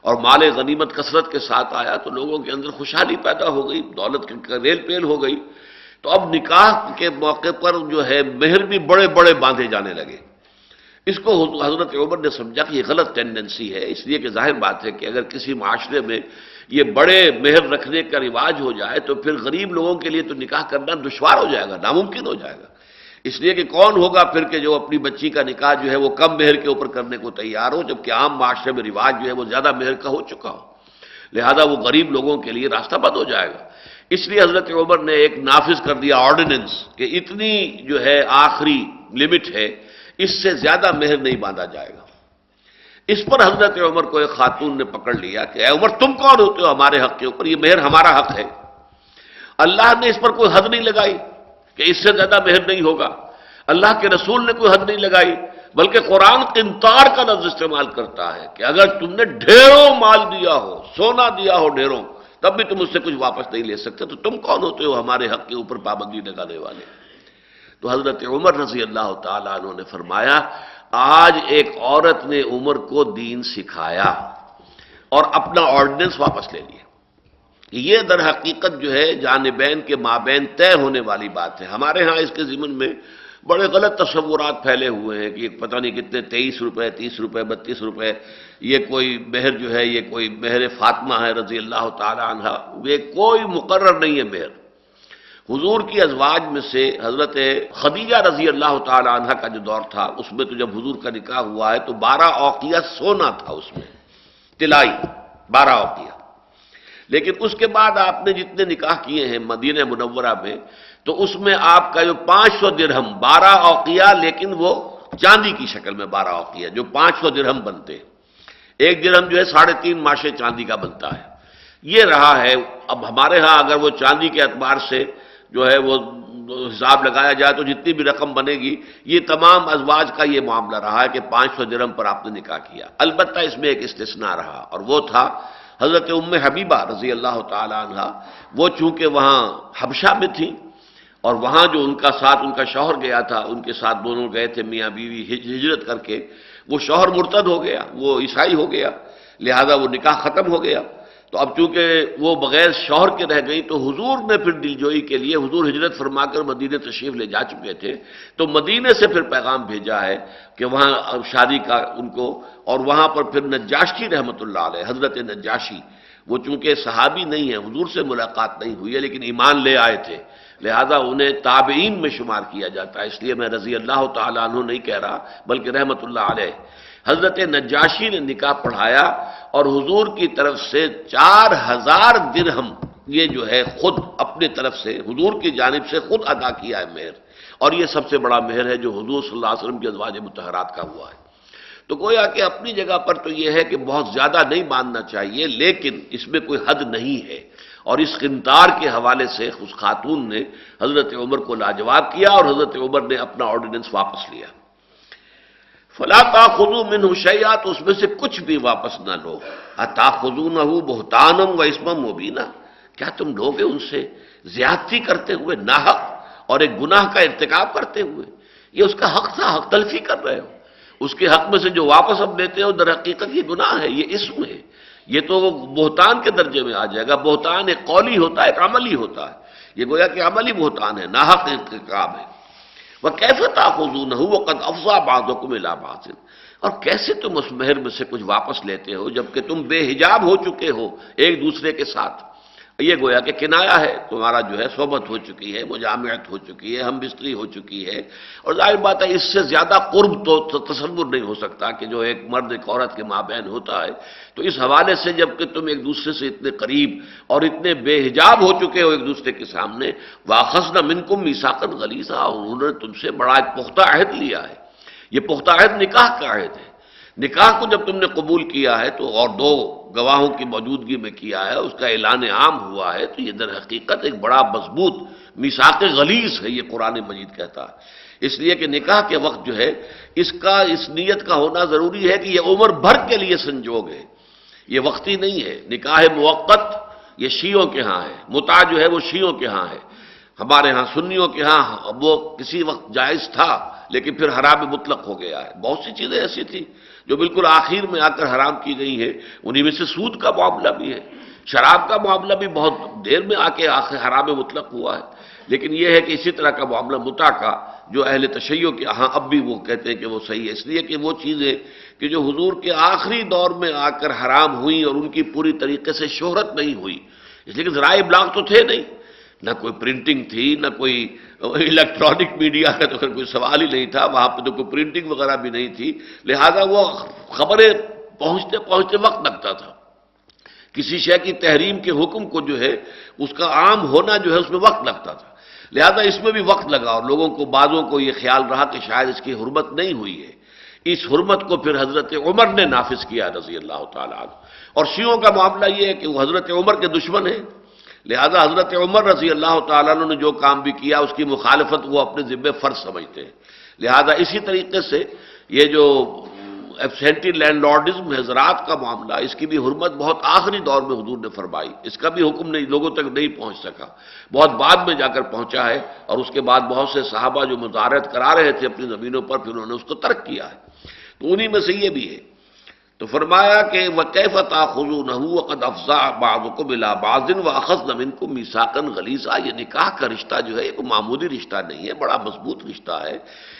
اور مال غنیمت کثرت کے ساتھ آیا تو لوگوں کے اندر خوشحالی پیدا ہو گئی، دولت کی ریل پیل ہو گئی۔ تو اب نکاح کے موقع پر جو ہے مہر بھی بڑے بڑے باندھے جانے لگے۔ اس کو حضرت عمر نے سمجھا کہ یہ غلط ٹینڈنسی ہے، اس لیے کہ ظاہر بات ہے کہ اگر کسی معاشرے میں یہ بڑے مہر رکھنے کا رواج ہو جائے تو پھر غریب لوگوں کے لیے تو نکاح کرنا دشوار ہو جائے گا، ناممکن ہو جائے گا۔ اس لیے کہ کون ہوگا پھر کہ جو اپنی بچی کا نکاح جو ہے وہ کم مہر کے اوپر کرنے کو تیار ہو جبکہ عام معاشرے میں رواج جو ہے وہ زیادہ مہر کا ہو چکا ہو۔ لہذا وہ غریب لوگوں کے لیے راستہ بند ہو جائے گا۔ اس لیے حضرت عمر نے ایک نافذ کر دیا آرڈیننس کہ اتنی جو ہے آخری لمٹ ہے، اس سے زیادہ مہر نہیں باندھا جائے گا۔ اس پر حضرت عمر کو ایک خاتون نے پکڑ لیا کہ اے عمر، تم کون ہوتے ہو ہمارے حق کے اوپر؟ یہ مہر ہمارا حق ہے۔ اللہ نے اس پر کوئی حد نہیں لگائی۔ کہ اس سے زیادہ مہر نہیں ہوگا۔ اللہ کے رسول نے کوئی حد نہیں لگائی، بلکہ قرآن قنتار کا لفظ استعمال کرتا ہے کہ اگر تم نے ڈھیروں مال دیا ہو، سونا دیا ہو ڈھیروں، تب بھی تم اس سے کچھ واپس نہیں لے سکتے۔ تو تم کون ہوتے ہو ہمارے حق کے اوپر پابندی لگانے والے؟ تو حضرت عمر رضی اللہ تعالیٰ عنہ نے فرمایا، آج ایک عورت نے عمر کو دین سکھایا اور اپنا آرڈیننس واپس لے لیا۔ یہ در حقیقت جو ہے جانبین کے مابین طے ہونے والی بات ہے۔ ہمارے ہاں اس کے ضمن میں بڑے غلط تصورات پھیلے ہوئے ہیں کہ پتہ نہیں کتنے تیئیس روپے، تیس روپے، بتیس روپے، یہ کوئی مہر جو ہے، یہ کوئی مہر فاطمہ ہے رضی اللہ تعالی عنہ، یہ کوئی مقرر نہیں ہے مہر۔ حضور کی ازواج میں سے حضرت خدیجہ رضی اللہ تعالی عنہ کا جو دور تھا، اس میں تو جب حضور کا نکاح ہوا ہے تو بارہ اوقیہ سونا تھا اس میں، تلائی، بارہ اوقیہ۔ لیکن اس کے بعد آپ نے جتنے نکاح کیے ہیں مدینہ منورہ میں، تو اس میں آپ کا جو پانچ سو درہم، بارہ اوقیہ، لیکن وہ چاندی کی شکل میں بارہ اوقیہ، جو پانچ سو درہم بنتے ہیں۔ ایک درہم جو ہے ساڑھے تین ماشے چاندی کا بنتا ہے۔ یہ رہا ہے، اب ہمارے ہاں اگر وہ چاندی کے اعتبار سے جو ہے وہ حساب لگایا جائے تو جتنی بھی رقم بنے گی، یہ تمام ازواج کا یہ معاملہ رہا ہے کہ پانچ سو درم پر آپ نے نکاح کیا۔ البتہ اس میں ایک استثناء رہا اور وہ تھا حضرت ام حبیبہ رضی اللہ تعالی عنہ، وہ چونکہ وہاں حبشہ میں تھیں، اور وہاں جو ان کا ساتھ، ان کا شوہر گیا تھا، ان کے ساتھ دونوں گئے تھے، میاں بیوی ہجرت کر کے، وہ شوہر مرتد ہو گیا، وہ عیسائی ہو گیا، لہذا وہ نکاح ختم ہو گیا۔ تو اب چونکہ وہ بغیر شوہر کے رہ گئی تو حضور نے پھر دل جوئی کے لیے، حضور ہجرت فرما کر مدینہ تشریف لے جا چکے تھے۔ تو مدینہ سے پھر پیغام بھیجا ہے کہ وہاں شادی کا ان کو، اور وہاں پر پھر نجاشی رحمۃ اللہ علیہ، حضرت نجاشی۔ وہ چونکہ صحابی نہیں ہے حضور سے ملاقات نہیں ہوئی ہے، لیکن ایمان لے آئے تھے۔ لہذا انہیں تابعین میں شمار کیا جاتا ہے۔ اس لیے میں رضی اللہ تعالیٰ عنہ نہیں کہہ رہا، بلکہ رحمۃ اللہ علیہ۔ حضرت نجاشی نے نکاح پڑھایا۔ اور حضور کی طرف سے چار ہزار درہم یہ جو ہے خود اپنے طرف سے، حضور کی جانب سے خود ادا کیا ہے مہر۔ اور یہ سب سے بڑا مہر ہے جو حضور صلی اللہ علیہ وسلم کے ازواج متحرات کا ہوا ہے۔ تو گویا کہ اپنی جگہ پر تو یہ ہے کہ بہت زیادہ نہیں ماننا چاہیے، لیکن اس میں کوئی حد نہیں ہے۔ اور اس قنتار کے حوالے سے اس خاتون نے حضرت عمر کو لاجواب کیا اور حضرت عمر نے اپنا آرڈیننس واپس لیا۔ فلا خزو من حشیا تو اس میں سے کچھ بھی واپس نہ لو۔ اتا خزو نہ ہو بہتانم و اسمم مبینہ کیا تم لوگے ان سے زیادتی کرتے ہوئے ناحق اور ایک گناہ کا ارتکاب کرتے ہوئے؟ یہ اس کا حق تھا، حق تلفی کر رہے ہو۔ اس کے حق میں سے جو واپس اب لیتے ہو در حقیقت یہ گناہ ہے، یہ اسم ہے۔ یہ تو بہتان کے درجے میں آ جائے گا۔ بہتان ایک قولی ہوتا ہے، ایک عملی ہوتا ہے۔ یہ گویا کہ عملی بہتان ہے، ناحق ارتکاب ہے۔ وہ کیسے تاخذون ہو وہ قد افزا بازوں کو ملا اور کیسے تم اس مہر میں سے کچھ واپس لیتے ہو جبکہ تم بے حجاب ہو چکے ہو ایک دوسرے کے ساتھ؟ یہ گویا کہ کنایا ہے، تمہارا جو ہے صحبت ہو چکی ہے، مجامعت ہو چکی ہے، ہم بستری ہو چکی ہے۔ اور ظاہر بات ہے، اس سے زیادہ قرب تو تصور نہیں ہو سکتا کہ جو ایک مرد، ایک عورت کے ماں بہن ہوتا ہے۔ تو اس حوالے سے جبکہ تم ایک دوسرے سے اتنے قریب اور اتنے بے حجاب ہو چکے ہو ایک دوسرے کے سامنے واخذ نہ من کم میساکن غلیظہ انہوں نے تم سے بڑا ایک پختہ عہد لیا ہے۔ یہ پختہ عہد نکاح کا عہد ہے۔ نکاح کو جب تم نے قبول کیا ہے تو اور دو گواہوں کی موجودگی میں کیا ہے، اس کا اعلان عام ہوا ہے، تو یہ در حقیقت ایک بڑا مضبوط میساک غلیظ ہے، یہ قرآن مجید کہتا ہے۔ اس لیے کہ نکاح کے وقت جو ہے، اس کا، اس نیت کا ہونا ضروری ہے کہ یہ عمر بھر کے لیے سنجوگ ہے۔ یہ وقتی نہیں ہے۔ نکاح موقع یہ شیعوں کے ہاں ہے۔ متا جو ہے وہ شیعوں کے ہاں ہے۔ ہمارے ہاں سنیوں کے ہاں وہ کسی وقت جائز تھا، لیکن پھر حرام مطلق ہو گیا ہے۔ بہت سی چیزیں ایسی تھیں۔ جو بالکل آخر میں آ کر حرام کی گئی ہے انہیں میں سے سود کا معاملہ بھی ہے۔ شراب کا معاملہ بھی بہت دیر میں آ کے آخر حرام مطلق ہوا ہے۔ لیکن یہ ہے کہ اسی طرح کا معاملہ متا کا جو اہل تشیع کے ہاں اب بھی وہ کہتے ہیں کہ وہ صحیح ہے۔ اس لیے کہ وہ چیزیں کہ جو حضور کے آخری دور میں آ کر حرام ہوئی اور ان کی پوری طریقے سے شہرت نہیں ہوئی۔ اس لیے کہ ذرائع ابلاغ تو تھے نہیں۔ نہ کوئی پرنٹنگ تھی، نہ کوئی الیکٹرانک میڈیا کا تو کوئی سوال ہی نہیں تھا، وہاں پہ تو کوئی پرنٹنگ وغیرہ بھی نہیں تھی۔ لہذا وہ خبریں پہنچتے پہنچتے وقت لگتا تھا۔ کسی شے کی تحریم کے حکم کو جو ہے، اس کا عام ہونا جو ہے، اس میں وقت لگتا تھا۔ لہذا اس میں بھی وقت لگا اور لوگوں کو، بعضوں کو یہ خیال رہا کہ شاید اس کی حرمت نہیں ہوئی ہے۔ اس حرمت کو پھر حضرت عمر نے نافذ کیا رضی اللہ تعالیٰ عنہ۔ اور شیعوں کا معاملہ یہ ہے کہ وہ حضرت عمر کے دشمن ہیں۔ لہذا حضرت عمر رضی اللہ تعالیٰ نے جو کام بھی کیا، اس کی مخالفت وہ اپنے ذمے فرض سمجھتے ہیں۔ لہذا اسی طریقے سے یہ جو ایبسینٹی لینڈ لارڈزم ہے زراعت کا معاملہ، اس کی بھی حرمت بہت آخری دور میں حضور نے فرمائی۔ اس کا بھی حکم نہیں، لوگوں تک نہیں پہنچ سکا۔ بہت بعد میں جا کر پہنچا ہے اور اس کے بعد بہت سے صحابہ جو مزارت کرا رہے تھے اپنی زمینوں پر، پھر انہوں نے اس کو ترک کیا ہے۔ تو انہی میں سے یہ بھی ہے تو فرمایا کہ وہ کیفت خزو نہ قد افزا بعض کو بلا بازن و اخذ نمن کو میساکن غلیظہ یہ نکاح کا رشتہ جو ہے، ایک معمولی رشتہ نہیں ہے، بڑا مضبوط رشتہ ہے۔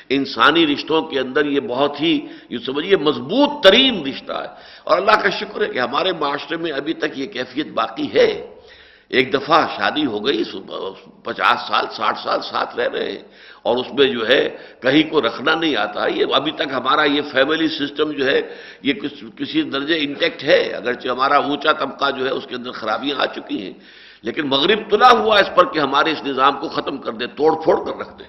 انسانی رشتوں کے اندر یہ بہت ہی، یہ سمجھیے، مضبوط ترین رشتہ ہے۔ اور اللہ کا شکر ہے کہ ہمارے معاشرے میں ابھی تک یہ کیفیت باقی ہے۔ ایک دفعہ شادی ہو گئی پچاس سال، ساٹھ سال ساتھ رہ رہے ہیں، اور اس میں جو ہے کہیں کو رکھنا نہیں آتا، یہ ابھی تک ہمارا یہ فیملی سسٹم جو ہے، یہ کسی درجے انٹیکٹ ہے، اگرچہ ہمارا اونچا طبقہ جو ہے اس کے اندر خرابیاں آ چکی ہیں، لیکن مغرب تلا ہوا اس پر کہ ہمارے اس نظام کو ختم کر دے توڑ پھوڑ کر رکھ دے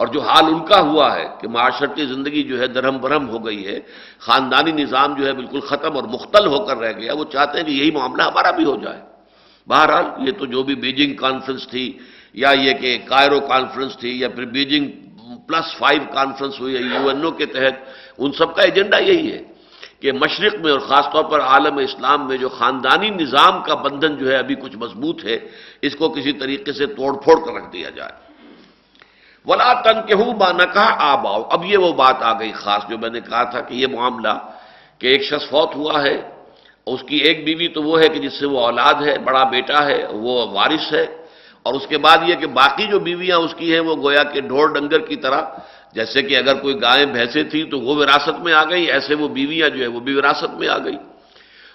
اور جو حال ان کا ہوا ہے کہ معاشرتی زندگی جو ہے درہم برہم ہو گئی ہے، خاندانی نظام جو ہے بالکل ختم اور مختل ہو کر رہ گیا، وہ چاہتے ہیں کہ یہی معاملہ ہمارا بھی ہو جائے۔ بہرحال یہ تو جو بھی بیجنگ کانفرنس تھی یا یہ کہ کائرو کانفرنس تھی یا پھر بیجنگ پلس فائیو کانفرنس ہوئی یو این او کے تحت، ان سب کا ایجنڈا یہی ہے کہ مشرق میں اور خاص طور پر عالم اسلام میں جو خاندانی نظام کا بندھن جو ہے ابھی کچھ مضبوط ہے، اس کو کسی طریقے سے توڑ پھوڑ کر رکھ دیا جائے۔ ولا تن کہ ہوں با نہ کہا آباؤ۔ اب یہ وہ بات آ گئی خاص جو میں نے کہا تھا کہ یہ معاملہ کہ ایک شخص فوت ہوا ہے اس کی ایک بیوی تو وہ ہے کہ جس سے وہ اولاد ہے، بڑا بیٹا ہے، وہ وارث ہے۔ اور اس کے بعد یہ کہ باقی جو بیویاں اس کی ہیں، وہ گویا کہ ڈھور ڈنگر کی طرح، جیسے کہ اگر کوئی گائیں بھینسیں تھیں تو وہ وراثت میں آ گئی ایسے وہ بیویاں جو ہے وہ بھی وراثت میں آ گئی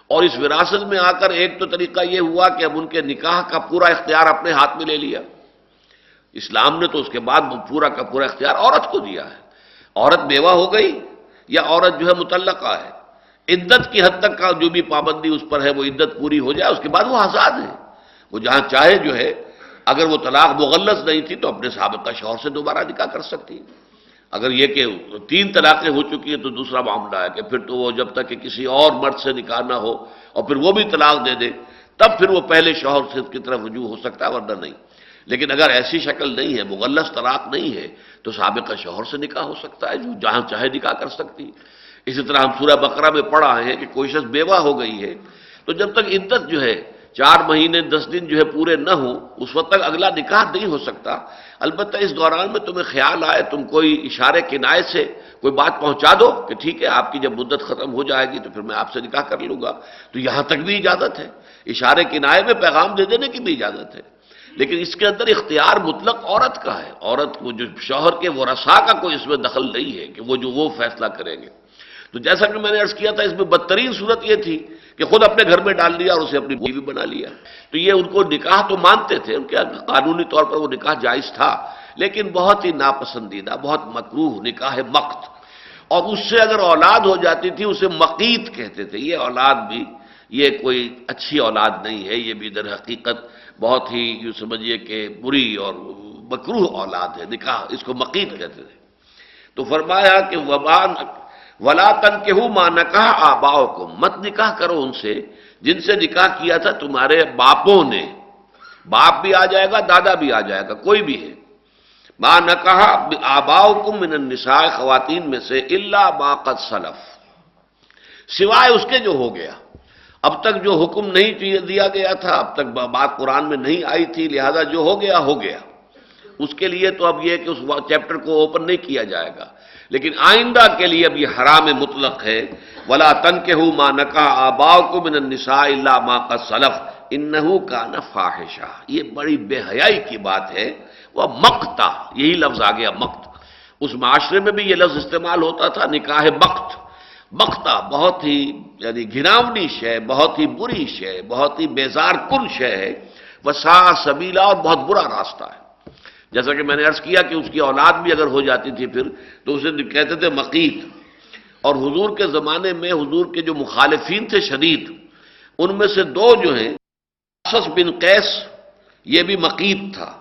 اور اس وراثت میں آ کر ایک تو طریقہ یہ ہوا کہ اب ان کے نکاح کا پورا اختیار اپنے ہاتھ میں لے لیا۔ اسلام نے تو اس کے بعد پورا کا پورا اختیار عورت کو دیا ہے۔ عورت بیوہ ہو گئی یا عورت جو ہے متعلقہ ہے۔ عدت کی حد تک کا جو بھی پابندی اس پر ہے، وہ عدت پوری ہو جائے، اس کے بعد وہ آزاد ہے۔ وہ جہاں چاہے جو ہے، اگر وہ طلاق مغلس نہیں تھی تو اپنے سابقہ شوہر سے دوبارہ نکاح کر سکتی۔ اگر یہ کہ تین طلاقیں ہو چکی ہیں تو دوسرا معاملہ ہے کہ پھر تو وہ جب تک کہ کسی اور مرد سے نکاح نہ ہو اور پھر وہ بھی طلاق دے دے، تب پھر وہ پہلے شوہر سے کی طرف رجوع ہو سکتا ہے، ورنہ نہیں۔ لیکن اگر ایسی شکل نہیں ہے مغلس طلاق نہیں ہے، تو سابقہ شوہر سے نکاح ہو سکتا ہے، جو جہاں چاہے نکاح کر سکتی۔ اسی طرح ہم سورہ بقرہ میں پڑھا ہے کہ کوئی شخص بیوہ ہو گئی ہے، تو جب تک عدت جو ہے چار مہینے، دس دن جو ہے پورے نہ ہوں، اس وقت تک اگلا نکاح نہیں ہو سکتا۔ البتہ اس دوران میں تمہیں خیال آئے، تم کوئی اشارے کنائے سے کوئی بات پہنچا دو کہ ٹھیک ہے، آپ کی جب مدت ختم ہو جائے گی تو پھر میں آپ سے نکاح کر لوں گا۔ تو یہاں تک بھی اجازت ہے۔ اشارے کنائے میں پیغام دے دینے کی بھی اجازت ہے۔ لیکن اس کے اندر اختیار مطلق عورت کا ہے۔ عورت کو جو شوہر کے وہ رسا کا کوئی اس میں دخل نہیں ہے کہ وہ جو وہ فیصلہ کریں گے۔ تو جیسا کہ میں نے عرض کیا تھا، اس میں بدترین صورت یہ تھی کہ خود اپنے گھر میں ڈال لیا اور اسے اپنی بیوی بنا لیا۔ تو یہ ان کو نکاح تو مانتے تھے، ان کے قانونی طور پر وہ نکاح جائز تھا، لیکن بہت ہی ناپسندیدہ، بہت مکروح نکاح مقت۔ اور اس سے اگر اولاد ہو جاتی تھی، اسے مقیت کہتے تھے۔ یہ اولاد بھی، یہ کوئی اچھی اولاد نہیں ہے، یہ بھی در حقیقت بہت ہی یوں سمجھیے کہ بری اور مکروح اولاد ہے، نکاح اس کو مقیت کہتے تھے۔ تو فرمایا کہ وبان ولا تن کے ہوں ماں نکاح آباؤ کو مت نکاح کرو ان سے۔ جن سے نکاح کیا تھا تمہارے باپوں نے۔ باپ بھی آ جائے گا، دادا بھی آ جائے گا، کوئی بھی ہے۔ ماں نکاح آباؤ کو من النساء، خواتین میں سے اللہ باقت سلف۔ سوائے اس کے جو ہو گیا۔ اب تک جو حکم نہیں دیا گیا تھا، اب تک بات قرآن میں نہیں آئی تھی، لہذا جو ہو گیا ہو گیا۔ اس کے لیے تو اب یہ کہ اس چیپٹر کو اوپن نہیں کیا جائے گا۔ لیکن آئندہ کے لیے اب یہ حرام مطلق ہے، ولا تن کے ہوں ماں نکا آباؤ کو من النساء اللہ ماں کا سلف ان کا نفاحشہ یہ بڑی بے حیائی کی بات ہے۔ وہ مکتا یہی لفظ آ گیا مکت اس معاشرے میں بھی یہ لفظ استعمال ہوتا تھا، نکاح مقت۔ مکتا بہت ہی یعنی گھناونی شے، بہت ہی بری شے، بہت ہی بیزار کن شے ہے۔ وہ سا سبیلا اور بہت برا راستہ ہے۔ جیسا کہ میں نے عرض کیا کہ اس کی اولاد بھی اگر ہو جاتی تھی پھر تو اسے کہتے تھے مقیت۔ اور حضور کے زمانے میں حضور کے جو مخالفین تھے شدید، ان میں سے دو جو ہیں بن قیس، یہ بھی مقیت تھا۔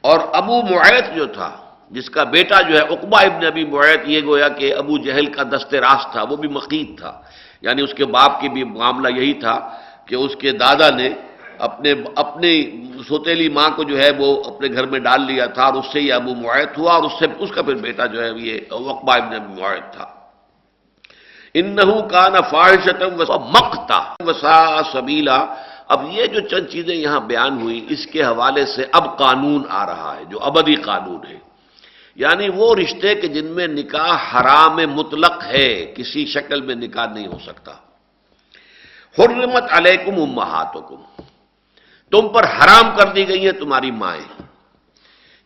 اور ابو معیت جو تھا، جس کا بیٹا جو ہے اقبا ابن ابی معیت، یہ گویا کہ ابو جہل کا دست راست تھا، وہ بھی مقیت تھا۔ یعنی اس کے باپ کی بھی معاملہ یہی تھا کہ اس کے دادا نے اپنے اپنی سوتیلی ماں کو جو ہے وہ اپنے گھر میں ڈال لیا تھا اور اس سے یہ ابو معیت ہوا اور اس سے اس کا پھر بیٹا جو ہے یہ وقبہ ابن ابو معیت تھا۔ ان کا نہ فارشتم مکتا وسا سبیلا۔ اب یہ جو چند چیزیں یہاں بیان ہوئی، اس کے حوالے سے اب قانون آ رہا ہے، جو ابدی قانون ہے۔ یعنی وہ رشتے کہ جن میں نکاح حرام مطلق ہے، کسی شکل میں نکاح نہیں ہو سکتا۔ حرمت علیکم امہاتکم۔ تم پر حرام کر دی گئی ہیں تمہاری مائیں۔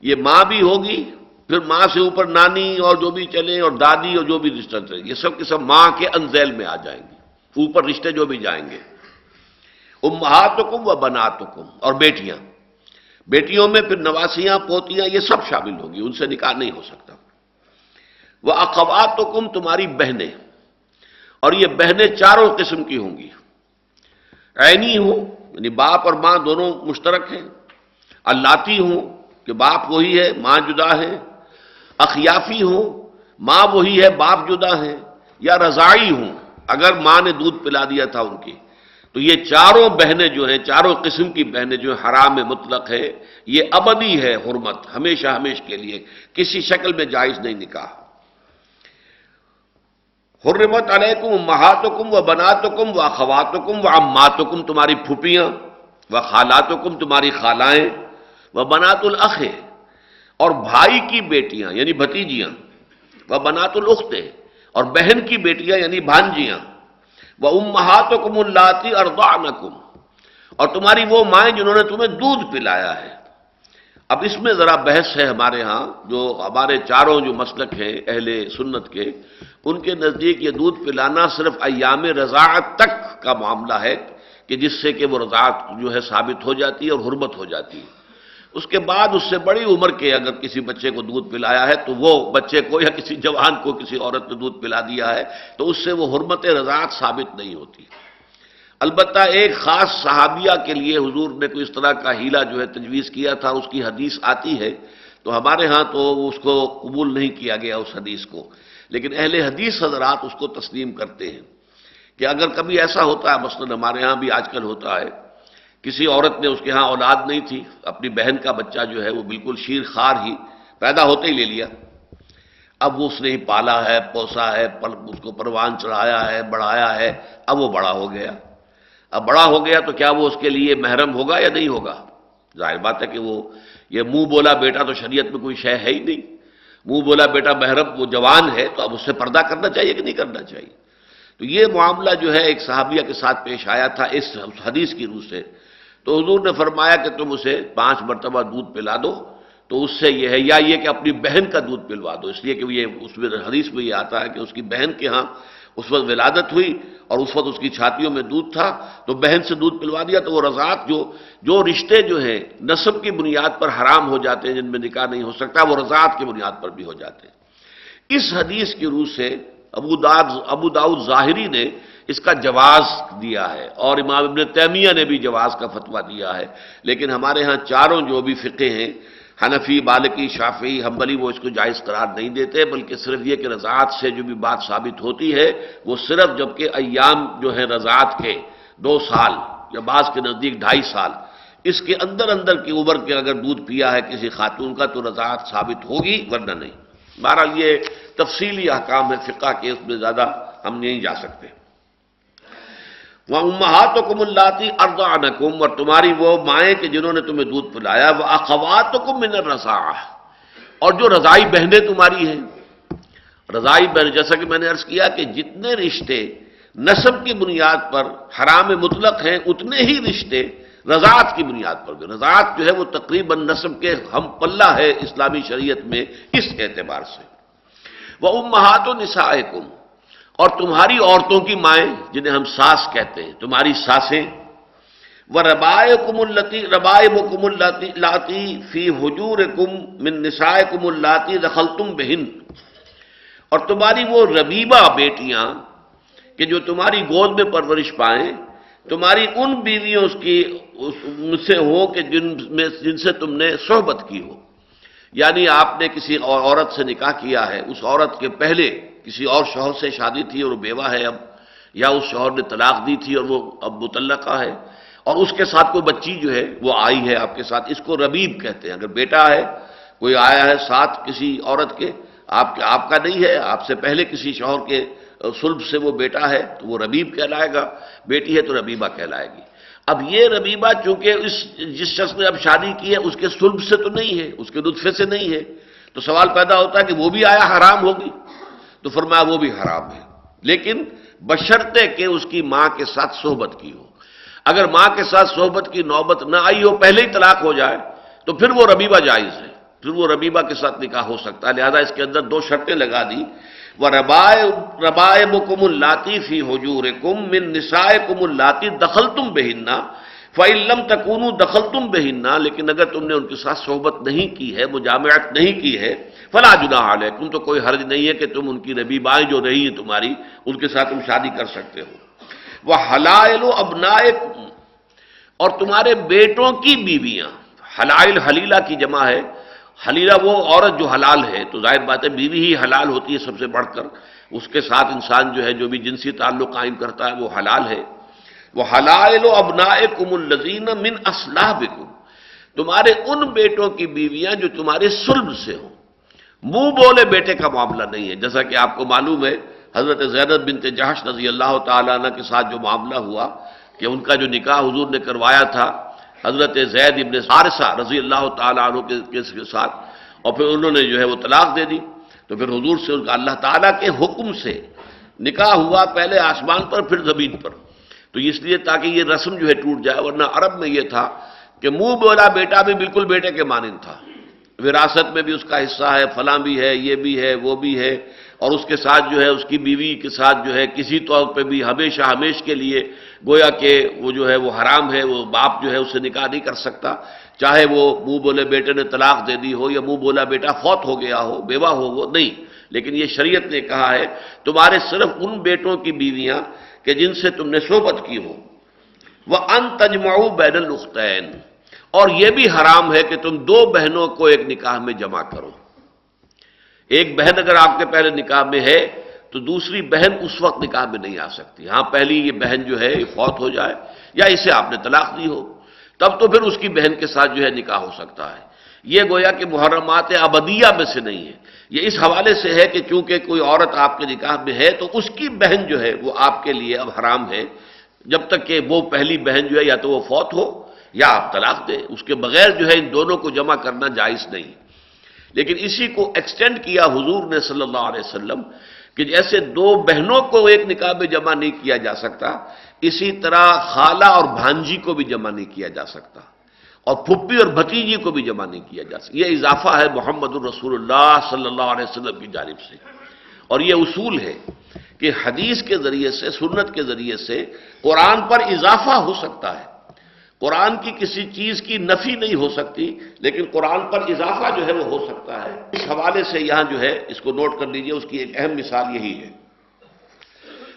یہ ماں بھی ہوگی، پھر ماں سے اوپر نانی اور جو بھی چلے اور دادی اور جو بھی رشتہ چلے یہ سب کے سب ماں کے انزیل میں آ جائیں گے اوپر رشتے جو بھی جائیں گے۔ امہاتکم و بناتکم اور بیٹیاں۔ بیٹیوں میں پھر نواسیاں، پوتیاں، یہ سب شامل ہوگی ان سے نکاح نہیں ہو سکتا۔ وہ اخواتکم تمہاری بہنیں۔ اور یہ بہنیں چاروں قسم کی ہوں گی۔ عینی ہوں یعنی باپ اور ماں دونوں مشترک ہیں۔ اللاتی ہوں کہ باپ وہی ہے، ماں جدا ہے۔ اخیافی ہوں، ماں وہی ہے، باپ جدا ہے۔ یا رضائی ہوں، اگر ماں نے دودھ پلا دیا تھا ان کی۔ تو یہ چاروں بہنیں جو ہیں، چاروں قسم کی بہنیں جو ہیں، حرام مطلق ہے، یہ ابدی ہے، حرمت، ہمیشہ ہمیش کے لیے۔ کسی شکل میں جائز نہیں نکاح۔ حرمت علیکم محاتکم و بناتکم و اخواتکم و اماتکم تمہاری پھوپیاں و خالاتکم، تمہاری خالائیں، و بنات الخ اور بھائی کی بیٹیاں یعنی بھتیجیاں، و بنات الختے اور بہن کی بیٹیاں یعنی بھانجیاں وہ امہات کم اللاتی اور تمہاری وہ مائیں جنہوں نے تمہیں دودھ پلایا ہے۔ اب اس میں ذرا بحث ہے ہمارے ہاں جو ہمارے چاروں جو مسلک ہیں، اہل سنت کے ان کے نزدیک یہ دودھ پلانا صرف ایام رضاعت تک کا معاملہ ہے کہ جس سے کہ وہ رضاعت جو ہے ثابت ہو جاتی ہے اور حرمت ہو جاتی ہے۔ اس کے بعد اس سے بڑی عمر کے اگر کسی بچے کو دودھ پلایا ہے تو وہ بچے کو یا کسی جوان کو کسی عورت نے دودھ پلا دیا ہے تو اس سے وہ حرمت رضاعت ثابت نہیں ہوتی۔ البتہ ایک خاص صحابیہ کے لیے حضور نے کوئی اس طرح کا ہیلا جو ہے تجویز کیا تھا، اس کی حدیث آتی ہے تو ہمارے ہاں تو اس کو قبول نہیں کیا گیا اس حدیث کو۔ لیکن اہل حدیث حضرات اس کو تسلیم کرتے ہیں کہ اگر کبھی ایسا ہوتا ہے، مثلاً ہمارے ہاں بھی آج کل ہوتا ہے، کسی عورت نے اس کے ہاں اولاد نہیں تھی، اپنی بہن کا بچہ جو ہے وہ بالکل شیر خار ہی پیدا ہوتے ہی لے لیا۔ اب وہ اس نے ہی پالا ہے، پوسا ہے اس کو پروان چڑھایا ہے، بڑھایا ہے، اب وہ بڑا ہو گیا۔ اب بڑا ہو گیا تو کیا وہ اس کے لیے محرم ہوگا یا نہیں ہوگا؟ ظاہر بات ہے کہ وہ یہ منہ بولا بیٹا تو شریعت میں کوئی شے ہے ہی نہیں۔ منہ بولا بیٹا محرم وہ جوان ہے تو اب اس سے پردہ کرنا چاہیے کہ نہیں کرنا چاہیے؟ تو یہ معاملہ جو ہے ایک صحابیہ کے ساتھ پیش آیا تھا اس حدیث کی روح سے۔ تو حضور نے فرمایا کہ تم اسے پانچ مرتبہ دودھ پلا دو۔ تو اس سے یہ ہے، یا یہ کہ اپنی بہن کا دودھ پلوا دو۔ اس لیے کہ یہ اس میں حدیث میں یہ آتا ہے کہ اس کی بہن کے ہاں اس وقت ولادت ہوئی اور اس وقت اس کی چھاتیوں میں دودھ تھا تو بہن سے دودھ پلوا دیا تو وہ رضاعت جو جو رشتے جو ہیں نصب کی بنیاد پر حرام ہو جاتے ہیں جن میں نکاح نہیں ہو سکتا وہ رضاعت کی بنیاد پر بھی ہو جاتے ہیں۔ اس حدیث کی روح سے ابو داد ابو داؤد ظاہری نے اس کا جواز دیا ہے اور امام ابن تیمیہ نے بھی جواز کا فتویٰ دیا ہے۔ لیکن ہمارے ہاں چاروں جو بھی فقے ہیں حنفی بالکی شافی حنبلی وہ اس کو جائز قرار نہیں دیتے، بلکہ صرف یہ کہ رضاعت سے جو بھی بات ثابت ہوتی ہے، وہ صرف جبکہ ایام جو ہے رضاعت کے دو سال یا بعض کے نزدیک ڈھائی سال، اس کے اندر اندر کی عمر کے اگر دودھ پیا ہے کسی خاتون کا تو رضاعت ثابت ہوگی، ورنہ نہیں۔ بہرحال یہ تفصیلی احکام ہے، فقہ کے، اس میں زیادہ ہم نہیں جا سکتے۔ وہ امہات کم اللہ اور تمہاری وہ مائیں کہ جنہوں نے تمہیں دودھ پلایا وہ اخوات من رسا اور جو رضائی بہنیں تمہاری ہیں۔ رضائی بہن، جیسا کہ میں نے عرض کیا کہ جتنے رشتے نصب کی بنیاد پر حرام مطلق ہیں، اتنے ہی رشتے رضاعت کی بنیاد پر بھی رضاعت جو ہے وہ تقریباً نصب کے ہم پلہ ہے اسلامی شریعت میں اس اعتبار سے۔ وہ امہات و نسائکم اور تمہاری عورتوں کی مائیں جنہیں ہم ساس کہتے ہیں، تمہاری ساسیں۔ وہ ربائے کم التی ربائے کم لاتی فی حجور کم من نسائے کم اللاتی دخل تم بہن اور تمہاری وہ ربیبہ بیٹیاں کہ جو تمہاری گود میں پرورش پائیں، تمہاری ان بیویوں کی سے ہو کہ جن میں جن سے تم نے صحبت کی ہو۔ یعنی آپ نے کسی عورت سے نکاح کیا ہے، اس عورت کے پہلے کسی اور شوہر سے شادی تھی اور وہ بیوہ ہے اب، یا اس شوہر نے طلاق دی تھی اور وہ اب متعلقہ ہے۔ اور اس کے ساتھ کوئی بچی جو ہے، وہ آئی ہے آپ کے ساتھ۔ اس کو ربیب کہتے ہیں۔ اگر بیٹا ہے، کوئی آیا ہے ساتھ کسی عورت کے، آپ آپ کا نہیں ہے، آپ سے پہلے کسی شوہر کے سلب سے وہ بیٹا ہے، تو وہ ربیب کہلائے گا۔ بیٹی ہے تو ربیبہ کہلائے گی۔ اب یہ ربیبہ چونکہ اس، جس شخص نے اب شادی کی ہے، اس کے سلب سے تو نہیں ہے، اس کے لطفے سے نہیں ہے۔ تو سوال پیدا ہوتا ہے کہ وہ بھی آیا حرام ہوگی؟ تو فرمایا وہ بھی حرام ہے۔ لیکن بشرطے کہ اس کی ماں کے ساتھ صحبت کی ہو۔ اگر ماں کے ساتھ صحبت کی نوبت نہ آئی ہو، پہلے ہی طلاق ہو جائے، تو پھر وہ ربیبہ جائز ہے۔ پھر وہ ربیبہ کے ساتھ نکاح ہو سکتا ہے۔ لہذا اس کے اندر دو شرطیں لگا دی۔ وہ ربائے ربائے بکم اللاتی فی حجور کم من نسائے کم اللاتی دخل تم بہننا فعلم تکون دخل تم بہننا لیکن اگر تم نے ان کے ساتھ صحبت نہیں کی ہے، مجامعت نہیں کی ہے فلا جنا حال ہے تو کوئی حرج نہیں ہے کہ تم ان کی ربیبائیں جو رہی ہیں تمہاری، ان کے ساتھ تم شادی کر سکتے ہو۔ وہ حلائل و ابنائے اور تمہارے بیٹوں کی بیویاں۔ حلائل حلیلہ کی جمع ہے۔ حلیلہ وہ عورت جو حلال ہے، تو ظاہر بات ہے بیوی ہی حلال ہوتی ہے سب سے بڑھ کر۔ اس کے ساتھ انسان جو ہے، جو بھی جنسی تعلق قائم کرتا ہے، وہ حلال ہے۔ وہ حلائل و ابنائے کم الزین من اسلح تمہارے ان بیٹوں کی بیویاں جو تمہارے سلب سے ہوں۔ منہ بولے بیٹے کا معاملہ نہیں ہے۔ جیسا کہ آپ کو معلوم ہے، حضرت زیرت بنت جہش رضی اللہ تعالیٰ عنہ کے ساتھ جو معاملہ ہوا کہ ان کا جو نکاح حضور نے کروایا تھا، حضرت زید ابن حارثہ رضی اللہ تعالیٰ عنہ کے ساتھ، اور پھر انہوں نے جو ہے وہ طلاق دے دی۔ تو پھر حضور سے ان کا اللہ تعالیٰ کے حکم سے نکاح ہوا پہلے آسمان پر، پھر زمین پر۔ تو اس لیے تاکہ یہ رسم جو ہے ٹوٹ جائے، ورنہ عرب میں یہ تھا کہ منہ بولا بیٹا بھی بالکل بیٹے کے مانند تھا۔ وراثت میں بھی اس کا حصہ ہے، فلاں بھی ہے، یہ بھی ہے، وہ بھی ہے۔ اور اس کے ساتھ جو ہے، اس کی بیوی کے ساتھ جو ہے، کسی طور پہ بھی ہمیشہ ہمیش کے لیے گویا کہ وہ جو ہے، وہ حرام ہے، وہ باپ جو ہے، اسے نکاح نہیں کر سکتا۔ چاہے وہ منہ بولے، بیٹے نے طلاق دے دی ہو یا منہ بولا، بیٹا فوت ہو گیا ہو، بیوہ ہو، وہ نہیں۔ لیکن یہ شریعت نے کہا ہے، تمہارے صرف ان بیٹوں کی بیویاں کہ جن سے تم نے صحبت کی ہو۔ وہ ان تجماؤ بین الختین اور یہ بھی حرام ہے کہ تم دو بہنوں کو ایک نکاح میں جمع کرو۔ ایک بہن اگر آپ کے پہلے نکاح میں ہے تو دوسری بہن اس وقت نکاح میں نہیں آ سکتی۔ ہاں پہلی یہ بہن جو ہے یہ فوت ہو جائے یا اسے آپ نے طلاق دی ہو، تب تو پھر اس کی بہن کے ساتھ جو ہے نکاح ہو سکتا ہے۔ یہ گویا کہ محرمات ابدیہ میں سے نہیں ہے۔ یہ اس حوالے سے ہے کہ چونکہ کوئی عورت آپ کے نکاح میں ہے تو اس کی بہن جو ہے وہ آپ کے لیے اب حرام ہے۔ جب تک کہ وہ پہلی بہن جو ہے یا تو وہ فوت ہو یا آپ طلاق دیں اس کے بغیر جو ہے ان دونوں کو جمع کرنا جائز نہیں۔ لیکن اسی کو ایکسٹینڈ کیا حضور نے صلی اللہ علیہ وسلم کہ جیسے دو بہنوں کو ایک نکاح میں جمع نہیں کیا جا سکتا، اسی طرح خالہ اور بھانجی کو بھی جمع نہیں کیا جا سکتا، اور پھپھی اور بھتیجی کو بھی جمع نہیں کیا جا سکتا۔ یہ اضافہ ہے محمد الرسول اللہ صلی اللہ علیہ وسلم کی جانب سے۔ اور یہ اصول ہے کہ حدیث کے ذریعے سے، سنت کے ذریعے سے قرآن پر اضافہ ہو سکتا ہے۔ قرآن کی کسی چیز کی نفی نہیں ہو سکتی، لیکن قرآن پر اضافہ جو ہے وہ ہو سکتا ہے۔ اس حوالے سے یہاں جو ہے، اس کو نوٹ کر لیجیے، اس کی ایک اہم مثال یہی ہے۔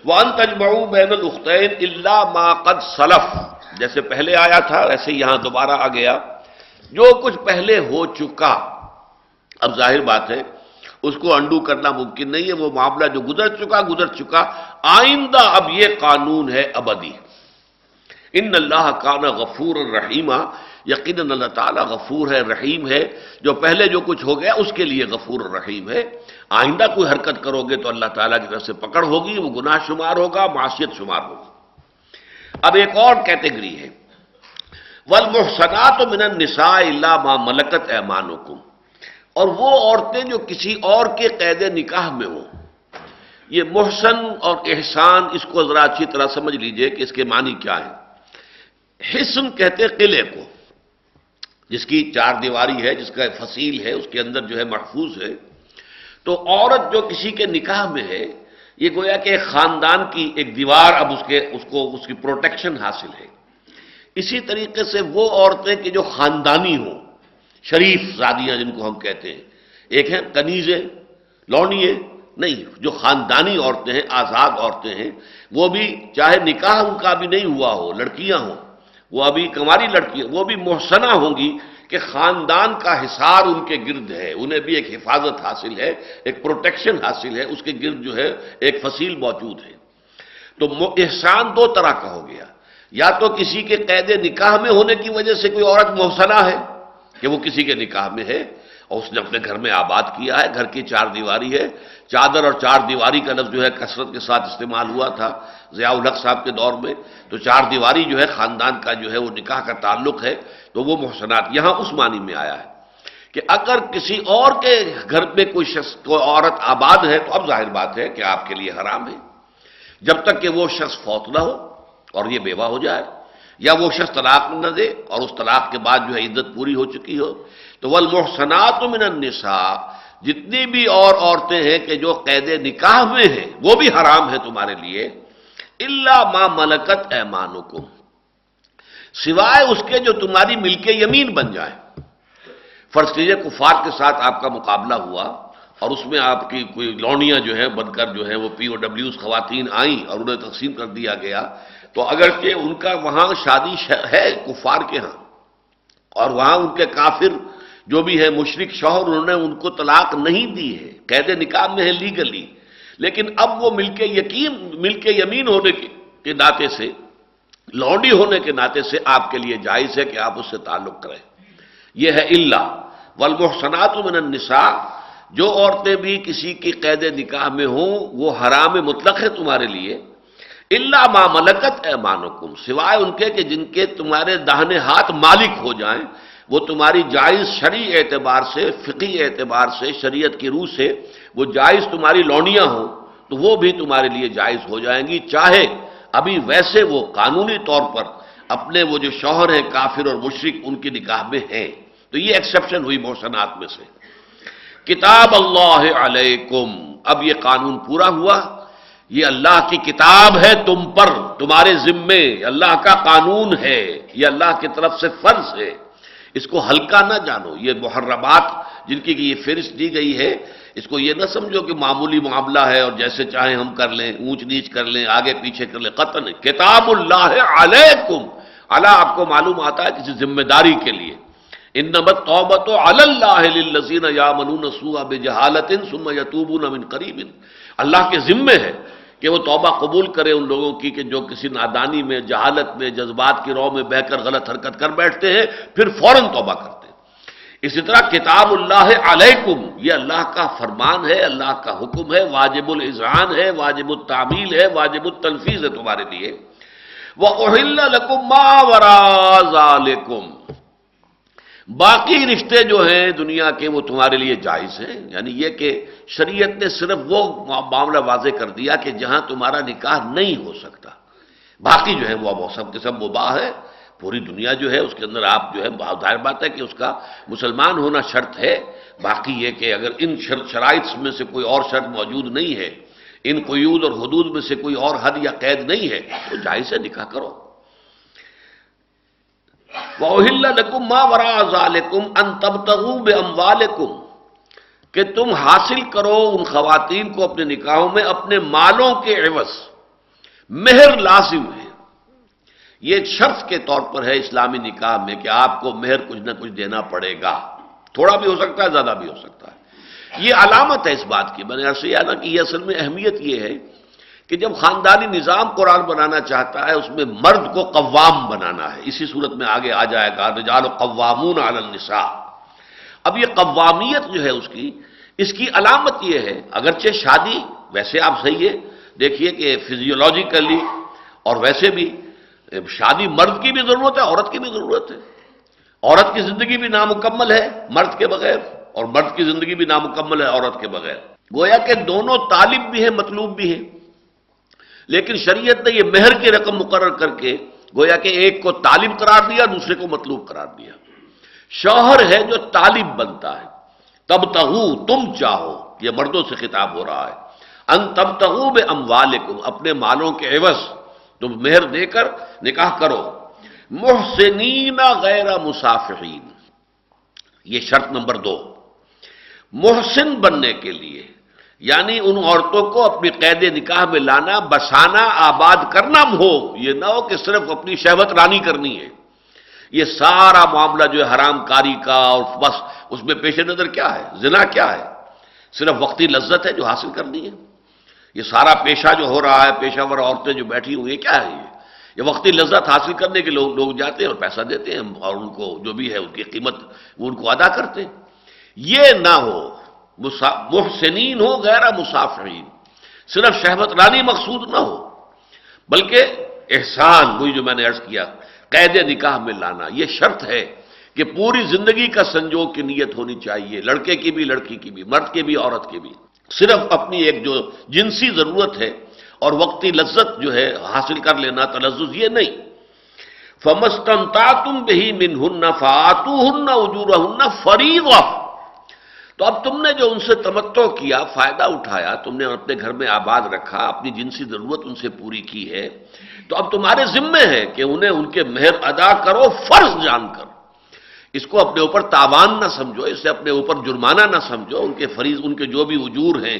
وان تجمعو بین الختین اللہ ما قد سلف۔ جیسے پہلے آیا تھا، ویسے یہاں دوبارہ آ گیا۔ جو کچھ پہلے ہو چکا، اب ظاہر بات ہے، اس کو انڈو کرنا ممکن نہیں ہے۔ وہ معاملہ جو گزر چکا گزر چکا۔ آئندہ اب یہ قانون ہے ابدی۔ ان اللہ کانا غفور الرحیمہ یقیناً اللہ تعالیٰ غفور ہے، رحیم ہے۔ جو پہلے جو کچھ ہو گیا، اس کے لیے غفور الرحیم ہے۔ آئندہ کوئی حرکت کرو گے تو اللہ تعالیٰ کی طرف سے پکڑ ہوگی، وہ گناہ شمار ہوگا معاشیت شمار ہوگی۔ اب ایک اور کیٹیگری ہے۔ ولمحسنات من النساء اللہ ما ملکت ایمانکم اور وہ عورتیں جو کسی اور کے قید نکاح میں ہوں۔ یہ محسن اور احسان، اس کو ذرا اچھی طرح سمجھ لیجیے کہ اس کے معنی کیا ہے حسن کہتے قلعے کو۔ جس کی چار دیواری ہے، جس کا فصیل ہے، اس کے اندر جو ہے محفوظ ہے۔ تو عورت جو کسی کے نکاح میں ہے، یہ گویا کہ ایک خاندان کی ایک دیوار اب اس کے، اس کو، اس کی پروٹیکشن حاصل ہے۔ اسی طریقے سے وہ عورتیں کہ جو خاندانی ہوں، شریف زادیاں جن کو ہم کہتے ہیں۔ ایک ہیں کنیزیں لونیے نہیں، جو خاندانی عورتیں ہیں، آزاد عورتیں ہیں، وہ بھی چاہے نکاح ان کا بھی نہیں ہوا ہو، لڑکیاں ہوں وہ ابھی کماری لڑکی وہ بھی محسنہ ہوں گی کہ خاندان کا حصار ان کے گرد ہے۔ انہیں بھی ایک حفاظت حاصل ہے، ایک پروٹیکشن حاصل ہے، اس کے گرد جو ہے ایک فصیل موجود ہے۔ تو احسان دو طرح کا ہو گیا۔ یا تو کسی کے قید نکاح میں ہونے کی وجہ سے کوئی عورت محسنہ ہے کہ وہ کسی کے نکاح میں ہے اور اس نے اپنے گھر میں آباد کیا ہے۔ گھر کی چار دیواری ہے۔ چادر اور چار دیواری کا لفظ جو ہے کثرت کے ساتھ استعمال ہوا تھا ضیاء الحق صاحب کے دور میں۔ تو چار دیواری جو ہے خاندان کا جو ہے وہ نکاح کا تعلق ہے۔ تو وہ محسنات یہاں اس معنی میں آیا ہے کہ اگر کسی اور کے گھر میں کوئی شخص، کوئی عورت آباد ہے تو اب ظاہر بات ہے کہ آپ کے لیے حرام ہے۔ جب تک کہ وہ شخص فوت نہ ہو اور یہ بیوہ ہو جائے، یا وہ شخص طلاق نہ دے اور اس طلاق کے بعد جو ہے عدت پوری ہو چکی ہو تو والمحسنات من النساء، جتنی بھی اور عورتیں ہیں کہ جو قید نکاح میں ہیں، وہ بھی حرام ہے تمہارے لیے اللہ ما ملکت ایمانکم، سوائے اس کے جو تمہاری مل کے یمین بن جائے۔ فرض کیجیے کفار کے ساتھ آپ کا مقابلہ ہوا اور اس میں آپ کی کوئی لونیاں جو ہیں بن کر جو ہے وہ پی او ڈبلیوز خواتین آئیں اور انہیں تقسیم کر دیا گیا۔ تو اگرچہ ان کا وہاں شادی ہے کفار کے ہاں اور وہاں ان کے کافر جو بھی ہے مشرق شوہر انہوں نے ان کو طلاق نہیں دی ہے۔ قید نکاح میں ہے لیگلی لیکن اب وہ مل کے یقین مل کے یمین ہونے کے ناطے سے، لونڈی ہونے کے ناطے سے آپ کے لیے جائز ہے کہ آپ اس سے تعلق کریں۔ یہ ہے اللہ والمحسنات من النساء۔ جو عورتیں بھی کسی کی قید نکاح میں ہوں، وہ حرام مطلق ہے تمہارے لیے۔ اللہ ما ملکت ایمانکم۔ سوائے ان کے کہ جن کے تمہارے داہنے ہاتھ مالک ہو جائیں۔ وہ تمہاری جائز شرعی اعتبار سے فقی اعتبار سے، شریعت کی روح سے وہ جائز تمہاری لونیاں ہوں، تو وہ بھی تمہارے لیے جائز ہو جائیں گی۔ چاہے ابھی ویسے وہ قانونی طور پر اپنے وہ جو شوہر ہیں، کافر اور مشرق ان کی نکاح میں ہیں۔ تو یہ ایکسیپشن ہوئی موسنات میں سے۔ کتاب اللہ علیکم۔ اب یہ قانون پورا ہوا۔ یہ اللہ کی کتاب ہے تم پر، تمہارے ذمے۔ اللہ کا قانون ہے۔ یہ اللہ کی طرف سے فرض ہے۔ اس کو ہلکا نہ جانو، یہ محرمات جن کی یہ فہرست دی گئی ہے، اس کو یہ نہ سمجھو کہ معمولی معاملہ ہے اور جیسے چاہیں ہم کر لیں، اونچ نیچ کر لیں، آگے پیچھے کر لیں، قطن، کتاب اللہ علیکم۔ اللہ آپ کو معلوم آتا ہے کسی ذمہ داری کے لیے۔ ان نمت توبت اللہ یا منون سوا بے جہالت سم یتوبون من قریب۔ اللہ کے ذمے ہے کہ وہ توبہ قبول کرے ان لوگوں کی کہ جو کسی نادانی میں، جہالت میں، جذبات کی رو میں بہ کر غلط حرکت کر بیٹھتے ہیں، پھر فوراً توبہ کرتے ہیں۔ اسی طرح کتاب اللہ علیکم، یہ اللہ کا فرمان ہے، اللہ کا حکم ہے، واجب الزان ہے، واجب التعمیل ہے، واجب التنفیز ہے تمہارے لیے۔ وہ باقی رشتے جو ہیں دنیا کے وہ تمہارے لیے جائز ہیں یعنی یہ کہ شریعت نے صرف وہ معاملہ واضح کر دیا کہ جہاں تمہارا نکاح نہیں ہو سکتا۔ باقی جو ہے وہ سب کے سب مباح ہے پوری دنیا جو ہے اس کے اندر آپ جو ہے ظاہر بات ہے کہ اس کا مسلمان ہونا شرط ہے۔ باقی یہ کہ اگر ان شرائط میں سے کوئی اور شرط موجود نہیں ہے، ان قیود اور حدود میں سے کوئی اور حد یا قید نہیں ہے، تو جائز ہے نکاح کرو۔ لکم ماں ورا ذالکم ان تب کہ تم حاصل کرو ان خواتین کو اپنے نکاحوں میں اپنے مالوں کے عوض۔ مہر لازم ہے۔ یہ شرط کے طور پر ہے اسلامی نکاح میں کہ آپ کو مہر کچھ نہ کچھ دینا پڑے گا۔ تھوڑا بھی ہو سکتا ہے، زیادہ بھی ہو سکتا ہے۔ یہ علامت ہے اس بات کی۔ میں نے ایسے نا کہ یہ اصل میں اہمیت یہ ہے کہ جب خاندانی نظام قرآن بنانا چاہتا ہے، اس میں مرد کو قوام بنانا ہے۔ اسی صورت میں آگے آ جائے گا، رجال قوامون علی النساء۔ اب یہ قوامیت جو ہے اس کی اس کی علامت یہ ہے، اگرچہ شادی ویسے آپ صحیح ہے، دیکھیے کہ فزیولوجیکلی اور ویسے بھی، شادی مرد کی بھی ضرورت ہے، عورت کی بھی ضرورت ہے۔ عورت کی زندگی بھی نامکمل ہے، مرد کے بغیر، اور مرد کی زندگی بھی نامکمل ہے، عورت کے بغیر۔ گویا کہ دونوں طالب بھی ہیں، مطلوب بھی ہیں۔ لیکن شریعت نے یہ مہر کی رقم مقرر کر کے گویا کہ ایک کو طالب قرار دیا، دوسرے کو مطلوب قرار دیا۔ شوہر ہے جو طالب بنتا ہے۔ تب تہو تم چاہو۔ یہ مردوں سے خطاب ہو رہا ہے۔ ان تب تہو بے اپنے مالوں کے عوض۔ تم مہر دے کر نکاح کرو۔ محسنین غیر مسافرین یہ شرط نمبر دو۔ محسن بننے کے لیے۔ یعنی ان عورتوں کو اپنی قید نکاح میں لانا، بسانا، آباد کرنا ہو، یہ نہ ہو کہ صرف اپنی شہوت رانی کرنی ہے۔ یہ سارا معاملہ جو ہے حرام کاری کا اور بس اس میں پیش نظر کیا ہے؟ زنا کیا ہے؟ صرف وقتی لذت ہے جو حاصل کرنی ہے۔ یہ سارا پیشہ جو ہو رہا ہے، پیشہ ور عورتیں جو بیٹھی ہوئی کیا ہے یہ؟ یہ وقتی لذت حاصل کرنے کے لوگ لوگ جاتے ہیں اور پیسہ دیتے ہیں اور ان کو جو بھی ہے، ان کی قیمت وہ ان کو ادا کرتے ہیں۔ یہ نہ ہو محسنین ہو غیر مسافرین۔ صرف شہبت رانی مقصود نہ ہو، بلکہ احسان، وہی جو میں نے عرض کیا، قید نکاح میں لانا، یہ شرط ہے کہ پوری زندگی کا سنجوگ کی نیت ہونی چاہیے، لڑکے کی بھی، لڑکی کی بھی، مرد کے بھی، عورت کی بھی۔ صرف اپنی ایک جو جنسی ضرورت ہے اور وقتی لذت جو ہے حاصل کر لینا تلزز یہ نہیں۔ فمستم تا تم بہی من ہن فاتو ہن اجور ہن فریض تو اب تم نے جو ان سے تمتو کیا، فائدہ اٹھایا، تم نے اپنے گھر میں آباد رکھا، اپنی جنسی ضرورت ان سے پوری کی ہے، تو اب تمہارے ذمے ہے کہ انہیں ان کے مہر ادا کرو، فرض جان کر اس کو اپنے اوپر تاوان نہ سمجھو اسے اپنے اوپر جرمانہ نہ سمجھو، ان کے فریض، ان کے جو بھی وجور ہیں۔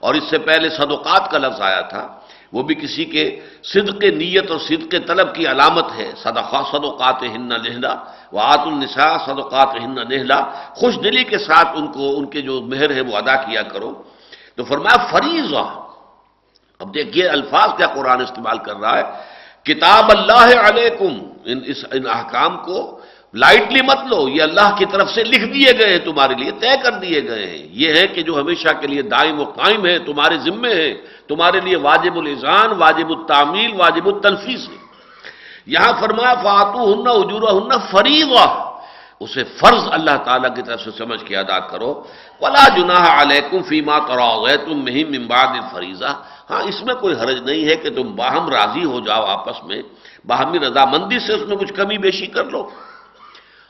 اور اس سے پہلے صدقات کا لفظ آیا تھا۔ وہ بھی کسی کے صدق نیت اور صدق طلب کی علامت ہے۔ صدقہ صدقات ہن لہلا وہ آت النساء صدقات ہن نہلا۔ خوش دلی کے ساتھ ان کو، ان کے جو مہر ہے وہ ادا کیا کرو۔ تو فرمایا، فریضہ۔ اب دیکھیے الفاظ کیا قرآن استعمال کر رہا ہے۔ کتاب اللہ علیکم، ان اس، ان احکام کو لائٹلی مت لو، یہ اللہ کی طرف سے لکھ دیے گئے ہیں تمہارے لیے، طے کر دیے گئے۔ ہیں یہ ہے کہ جو ہمیشہ کے لیے دائم و قائم ہے، تمہارے ذمے ہے، تمہارے لیے واجب الزان واجب التعمیل، واجب التنفیس ہے۔ یہاں فرمایا فاتو ہن اجور ہن فریض اسے فرض اللہ تعالیٰ کی طرف سے سمجھ کے ادا کرو۔ ولا جناح علیکم فیما تم مہم امباد فریضہ ہاں اس میں کوئی حرج نہیں ہے کہ تم باہم راضی ہو جاؤ آپس میں، باہمی رضامندی سے اس میں کچھ کمی بیشی کر لو۔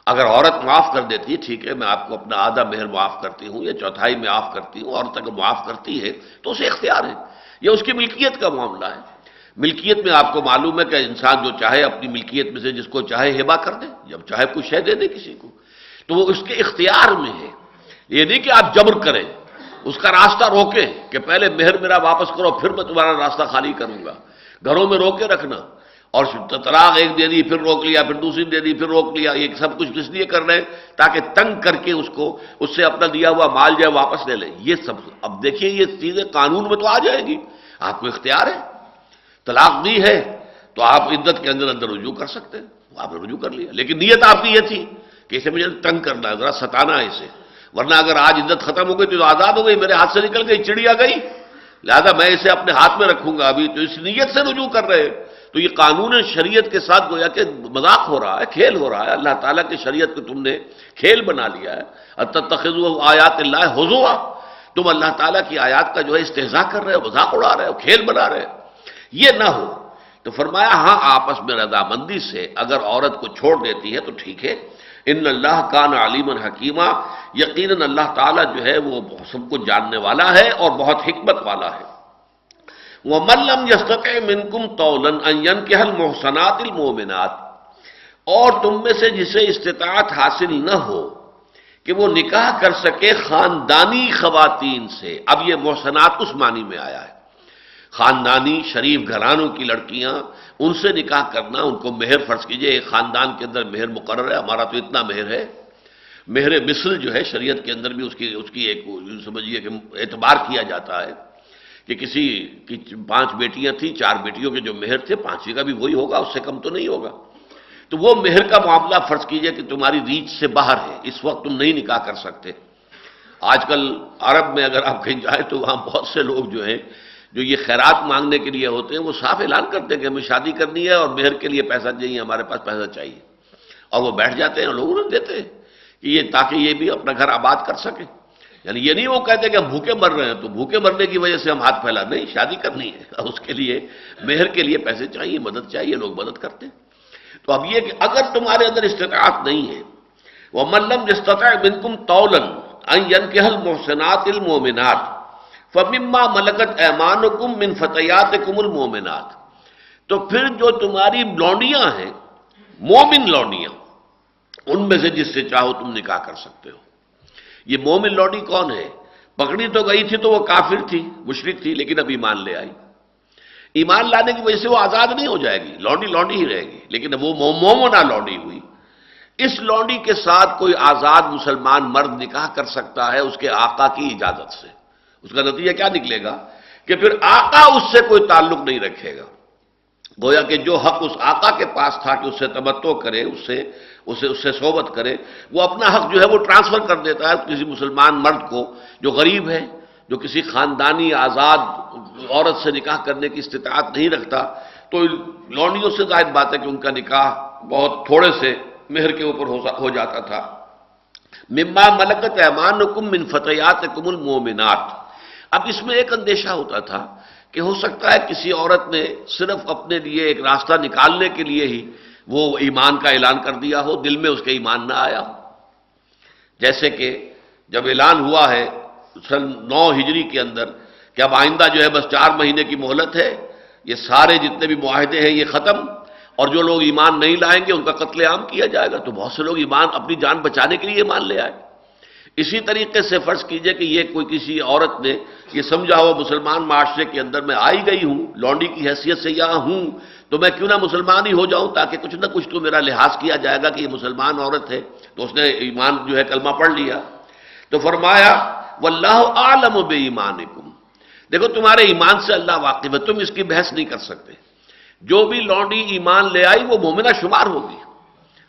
اگر عورت معاف کر دیتی ہے ٹھیک ہے، میں آپ کو اپنا آدھا مہر معاف کرتی ہوں، یا چوتھائی میں معاف کرتی ہوں، عورت اگر معاف کرتی ہے تو اسے اختیار ہے۔ یہ اس کی ملکیت کا معاملہ ہے۔ ملکیت میں آپ کو معلوم ہے کہ انسان جو چاہے اپنی ملکیت میں سے جس کو چاہے ہبا کر دے جب چاہے کچھ شہ دے دے کسی کو۔ تو وہ اس کے اختیار میں ہے۔ یہ نہیں کہ آپ جبر کریں، اس کا راستہ روکیں کہ پہلے مہر میرا واپس کرو، پھر میں تمہارا راستہ خالی کروں گا۔ گھروں میں روکے رکھنا۔ اور طلاق ایک دے دی، پھر روک لیا، پھر دوسری دے دی، پھر روک لیا، یہ سب کچھ کس لیے کر رہے ہیں؟ تاکہ تنگ کر کے اس کو، اس سے اپنا دیا ہوا مال جائے واپس لے لیں یہ سب، اب دیکھیے یہ چیزیں قانون میں تو آ جائے گی۔ آپ کو اختیار ہے؟ طلاق دی ہے تو آپ عدت کے اندر اندر رجوع کر سکتے ہیں۔ آپ نے رجوع کر لیا۔ لیکن نیت آپ کی یہ تھی کہ اسے مجھے تنگ کرنا ہے، ذرا ستانا ہے اسے۔ ورنہ اگر آج عدت ختم ہو گئی تو آزاد ہو گئی، میرے ہاتھ سے نکل گئی، چڑیا گئی۔ لہذا میں اسے اپنے ہاتھ میں رکھوں گا۔ ابھی تو اس نیت سے رجوع کر رہے تو یہ قانون شریعت کے ساتھ گویا کہ مذاق ہو رہا ہے، کھیل ہو رہا ہے۔ اللہ تعالیٰ کی شریعت کو تم نے کھیل بنا لیا ہے۔ تخذ آیات اللہ حضو تم اللہ تعالیٰ کی آیات کا جو ہے استحضا کر رہے ہو، مذاق اڑا رہے ہو، کھیل بنا رہے ہو۔ یہ نہ ہو۔ تو فرمایا ہاں آپس میں رضامندی سے اگر عورت کو چھوڑ دیتی ہے تو ٹھیک ہے۔ ان اللہ کان علیم حکیمہ۔ یقیناً اللہ تعالیٰ جو ہے وہ سب کو جاننے والا ہے اور بہت حکمت والا ہے۔ وہ ملم یستق منکم تولن کے حل محسنات المومنات اور تم میں سے جسے استطاعت حاصل نہ ہو کہ وہ نکاح کر سکے خاندانی خواتین سے۔ اب یہ محسنات اس معنی میں آیا ہے۔ خاندانی شریف گھرانوں کی لڑکیاں، ان سے نکاح کرنا، ان کو مہر فرض کیجیے، ایک خاندان کے اندر مہر مقرر ہے، ہمارا تو اتنا مہر ہے۔ مہر مثل جو ہے، شریعت کے اندر بھی اس کی اس کی ایک، سمجھیے کہ اعتبار کیا جاتا ہے۔ کہ کسی کی پانچ بیٹیاں تھیں، چار بیٹیوں کے جو مہر تھے، پانچویں کا بھی وہی ہوگا، اس سے کم تو نہیں ہوگا۔ تو وہ مہر کا معاملہ فرض کیجیے کہ تمہاری ریچ سے باہر ہے، اس وقت تم نہیں نکاح کر سکتے۔ آج کل عرب میں اگر آپ کہیں جائیں تو وہاں بہت سے لوگ جو ہیں، جو یہ خیرات مانگنے کے لیے ہوتے ہیں، وہ صاف اعلان کرتے ہیں کہ ہمیں شادی کرنی ہے اور مہر کے لیے پیسہ چاہیے، ہمارے پاس پیسہ چاہیے۔ اور وہ بیٹھ جاتے ہیں اور لوگوں نے دیتے ہیں کہ یہ تاکہ یہ بھی اپنا گھر آباد کر سکے یعنی یہ نہیں وہ کہتے کہ ہم بھوکے مر رہے ہیں، تو بھوکے مرنے کی وجہ سے ہم ہاتھ پھیلا، نہیں، شادی کرنی ہے۔ اس کے لیے، مہر کے لیے پیسے چاہیے، مدد چاہیے، لوگ مدد کرتے ہیں۔ تو اب یہ کہ اگر تمہارے اندر استطاعت نہیں ہے وہ ملم استطاع بنکم تولن کے حل محسنات المومنات فمما ملکت ایمان کم من فتحیات کم المومنات تو پھر جو تمہاری لونڈیاں ہیں، مومن لونڈیاں، ان میں سے جس سے چاہو تم نکاح کر سکتے ہو۔ یہ مومن لونڈی کون ہے؟ پکڑی تو گئی تھی تو وہ کافر تھی مشرق تھی، لیکن اب ایمان لے آئی۔ ایمان لانے کی وجہ سے وہ آزاد نہیں ہو جائے گی لونڈی لونڈی ہی رہے گی، لیکن وہ مومنا لونڈی ہوئی۔ اس لونڈی کے ساتھ کوئی آزاد مسلمان مرد نکاح کر سکتا ہے اس کے آقا کی اجازت سے۔ اس کا نتیجہ کیا نکلے گا؟ کہ پھر آقا اس سے کوئی تعلق نہیں رکھے گا۔ گویا کہ جو حق اس آقا کے پاس تھا کہ اس سے تمتو کرے، اس سے اسے اس سے صحبت کرے، وہ اپنا حق جو ہے وہ ٹرانسفر کر دیتا ہے کسی مسلمان مرد کو جو غریب ہے، جو کسی خاندانی آزاد عورت سے نکاح کرنے کی استطاعت نہیں رکھتا۔ تو لونڈیوں سے ظاہر بات ہے کہ ان کا نکاح بہت تھوڑے سے مہر کے اوپر ہو جاتا تھا۔ مما ملکت ایمان کم من فتحیات کم المومنات اب اس میں ایک اندیشہ ہوتا تھا کہ ہو سکتا ہے کسی عورت نے صرف اپنے لیے ایک راستہ نکالنے کے لیے ہی وہ ایمان کا اعلان کر دیا ہو، دل میں اس کے ایمان نہ آیا ہو۔ جیسے کہ جب اعلان ہوا ہے سن نو ہجری کے اندر کہ اب آئندہ جو ہے بس چار مہینے کی مہلت ہے، یہ سارے جتنے بھی معاہدے ہیں یہ ختم، اور جو لوگ ایمان نہیں لائیں گے ان کا قتل عام کیا جائے گا۔ تو بہت سے لوگ ایمان اپنی جان بچانے کے لیے ایمان لے آئے۔ اسی طریقے سے فرض کیجیے کہ یہ کوئی کسی عورت نے یہ سمجھا ہوا مسلمان معاشرے کے اندر میں آئی گئی ہوں، لونڈی کی حیثیت سے یہاں ہوں تو میں کیوں نہ مسلمان ہی ہو جاؤں تاکہ کچھ نہ کچھ تو میرا لحاظ کیا جائے گا کہ یہ مسلمان عورت ہے تو اس نے ایمان جو ہے کلمہ پڑھ لیا۔ تو فرمایا، واللہ عالم بے ایمان دیکھو، تمہارے ایمان سے اللہ واقف ہے، تم اس کی بحث نہیں کر سکتے۔ جو بھی لونڈی ایمان لے آئی، وہ مومنہ شمار ہوگی۔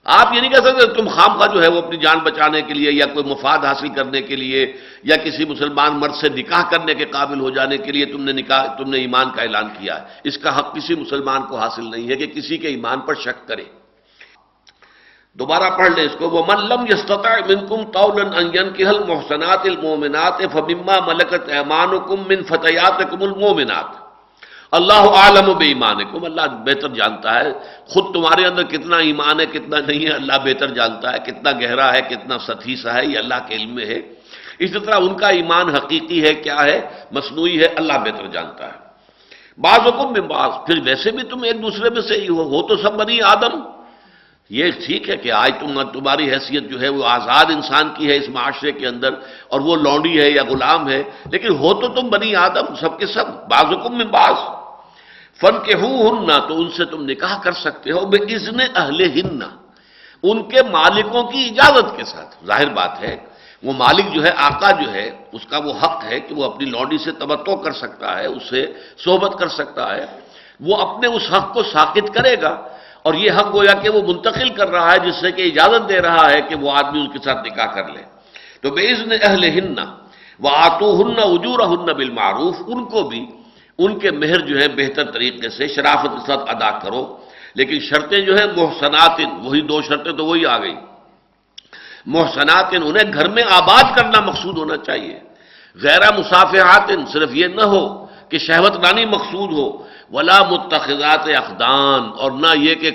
آپ یہ نہیں کہہ سکتے تم خام کا جو ہے وہ اپنی جان بچانے کے لیے یا کوئی مفاد حاصل کرنے کے لیے یا کسی مسلمان مرد سے نکاح کرنے کے قابل ہو جانے کے لیے تم نے نکاح تم نے ایمان کا اعلان کیا ہے۔ اس کا حق کسی مسلمان کو حاصل نہیں ہے کہ کسی کے ایمان پر شک کرے۔ دوبارہ پڑھ لیں اس کو۔ وہ من لم منکم طولا ان ينكح المحصنات المؤمنات فمما ملكت ايمانكم من فتياتكم المؤمنات۔ اللہ عالم و بے ایمانکم اللہ بہتر جانتا ہے۔ خود تمہارے اندر کتنا ایمان ہے، کتنا نہیں ہے، اللہ بہتر جانتا ہے۔ کتنا گہرا ہے، کتنا سطحی سا ہے، یہ اللہ کے علم میں ہے۔ اسی طرح ان کا ایمان حقیقی ہے، کیا ہے؟ مصنوعی ہے، اللہ بہتر جانتا ہے۔ بعض حکم میں بعض، پھر ویسے بھی تم ایک دوسرے میں سے ہی ہو ہو تو سب بنی آدم۔ یہ ٹھیک ہے کہ آج تم تمہاری حیثیت جو ہے، وہ آزاد انسان کی ہے اس معاشرے کے اندر، اور وہ لونڈی ہے یا غلام ہے، لیکن ہو تو تم بنی آدم، سب کے سب۔ بعض حکم میں بعض۔ فن کے ہوں تو ان سے تم نکاح کر سکتے ہو بے ازن اہل ہن ان کے مالکوں کی اجازت کے ساتھ۔ ظاہر بات ہے، وہ مالک جو ہے، آقا جو ہے، اس کا وہ حق ہے کہ وہ اپنی لونڈی سے تبتو کر سکتا ہے، اسے صحبت کر سکتا ہے۔ وہ اپنے اس حق کو ساکت کرے گا۔ اور یہ حق گویا کہ وہ منتقل کر رہا ہے، جس سے کہ اجازت دے رہا ہے کہ وہ آدمی اس کے ساتھ نکاح کر لے۔ تو بے عزن اہل ہن وہ آتو ہن اجور ہن بالمعروف۔ ان کو بھی ان کے مہر جو ہے بہتر طریقے سے شرافت کے ساتھ ادا کرو۔ لیکن شرطیں جو ہیں محسنات وہی دو شرطیں تو وہی آ گئی محسنات انہیں گھر میں آباد کرنا مقصود ہونا چاہیے۔ غیر مسافحات صرف یہ نہ ہو کہ شہوت رانی مقصود ہو۔ ولا متخذات اقدان، اور نہ یہ کہ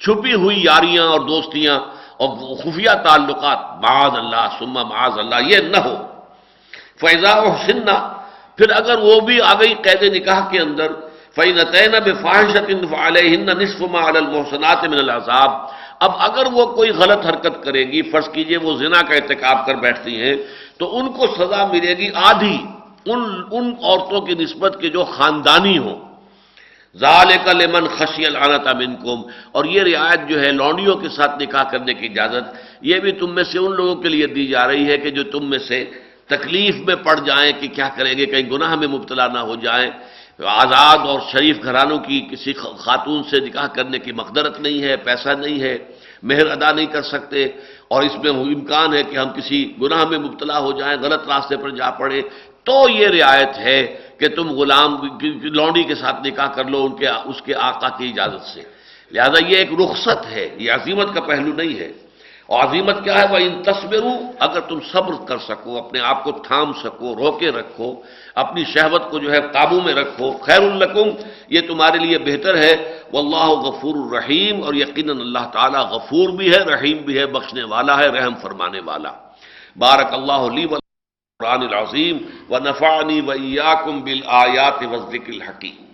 چھپی ہوئی یاریاں اور دوستیاں اور خفیہ تعلقات۔ معاذ اللہ سما معاذ اللہ، یہ نہ ہو۔ فیضا و پھر اگر وہ بھی آ گئی قید نکاح کے اندر فی نتین بفاحشت علیہن نصف ما علی المحسنات من العذاب۔ اب اگر وہ کوئی غلط حرکت کرے گی، فرض کیجیے وہ زنا کا ارتکاب کر بیٹھتی ہیں، تو ان کو سزا ملے گی آدھی، ان ان عورتوں کی نسبت کے جو خاندانی ہوں۔ ذالک لمن خشی العنت منکم اور یہ رعایت جو ہے لونڈیوں کے ساتھ نکاح کرنے کی اجازت، یہ بھی تم میں سے ان لوگوں کے لیے دی جا رہی ہے کہ جو تم میں سے تکلیف میں پڑ جائیں کہ کیا کریں گے، کہیں گناہ میں مبتلا نہ ہو جائیں۔ آزاد اور شریف گھرانوں کی کسی خاتون سے نکاح کرنے کی مقدرت نہیں ہے، پیسہ نہیں ہے، مہر ادا نہیں کر سکتے۔ اور اس میں امکان ہے کہ ہم کسی گناہ میں مبتلا ہو جائیں، غلط راستے پر جا پڑے تو یہ رعایت ہے کہ تم غلام لونڈی کے ساتھ نکاح کر لو، ان کے، اس کے آقا کی اجازت سے۔ لہذا یہ ایک رخصت ہے، یہ عظیمت کا پہلو نہیں ہے۔ اور عظیمت کیا ہے؟ وہ ان تصویروں اگر تم صبر کر سکو، اپنے آپ کو تھام سکو، روکے رکھو، اپنی شہوت کو جو ہے قابو میں رکھو، خیر القم یہ تمہارے لیے بہتر ہے۔ وہ اللہ غفور الرحیم، اور یقیناً اللہ تعالیٰ غفور بھی ہے، رحیم بھی ہے، بخشنے والا ہے، رحم فرمانے والا۔ بارک اللہ علی قرآن العظیم و نفانی ویاکم بالآیات وزق الحکیم۔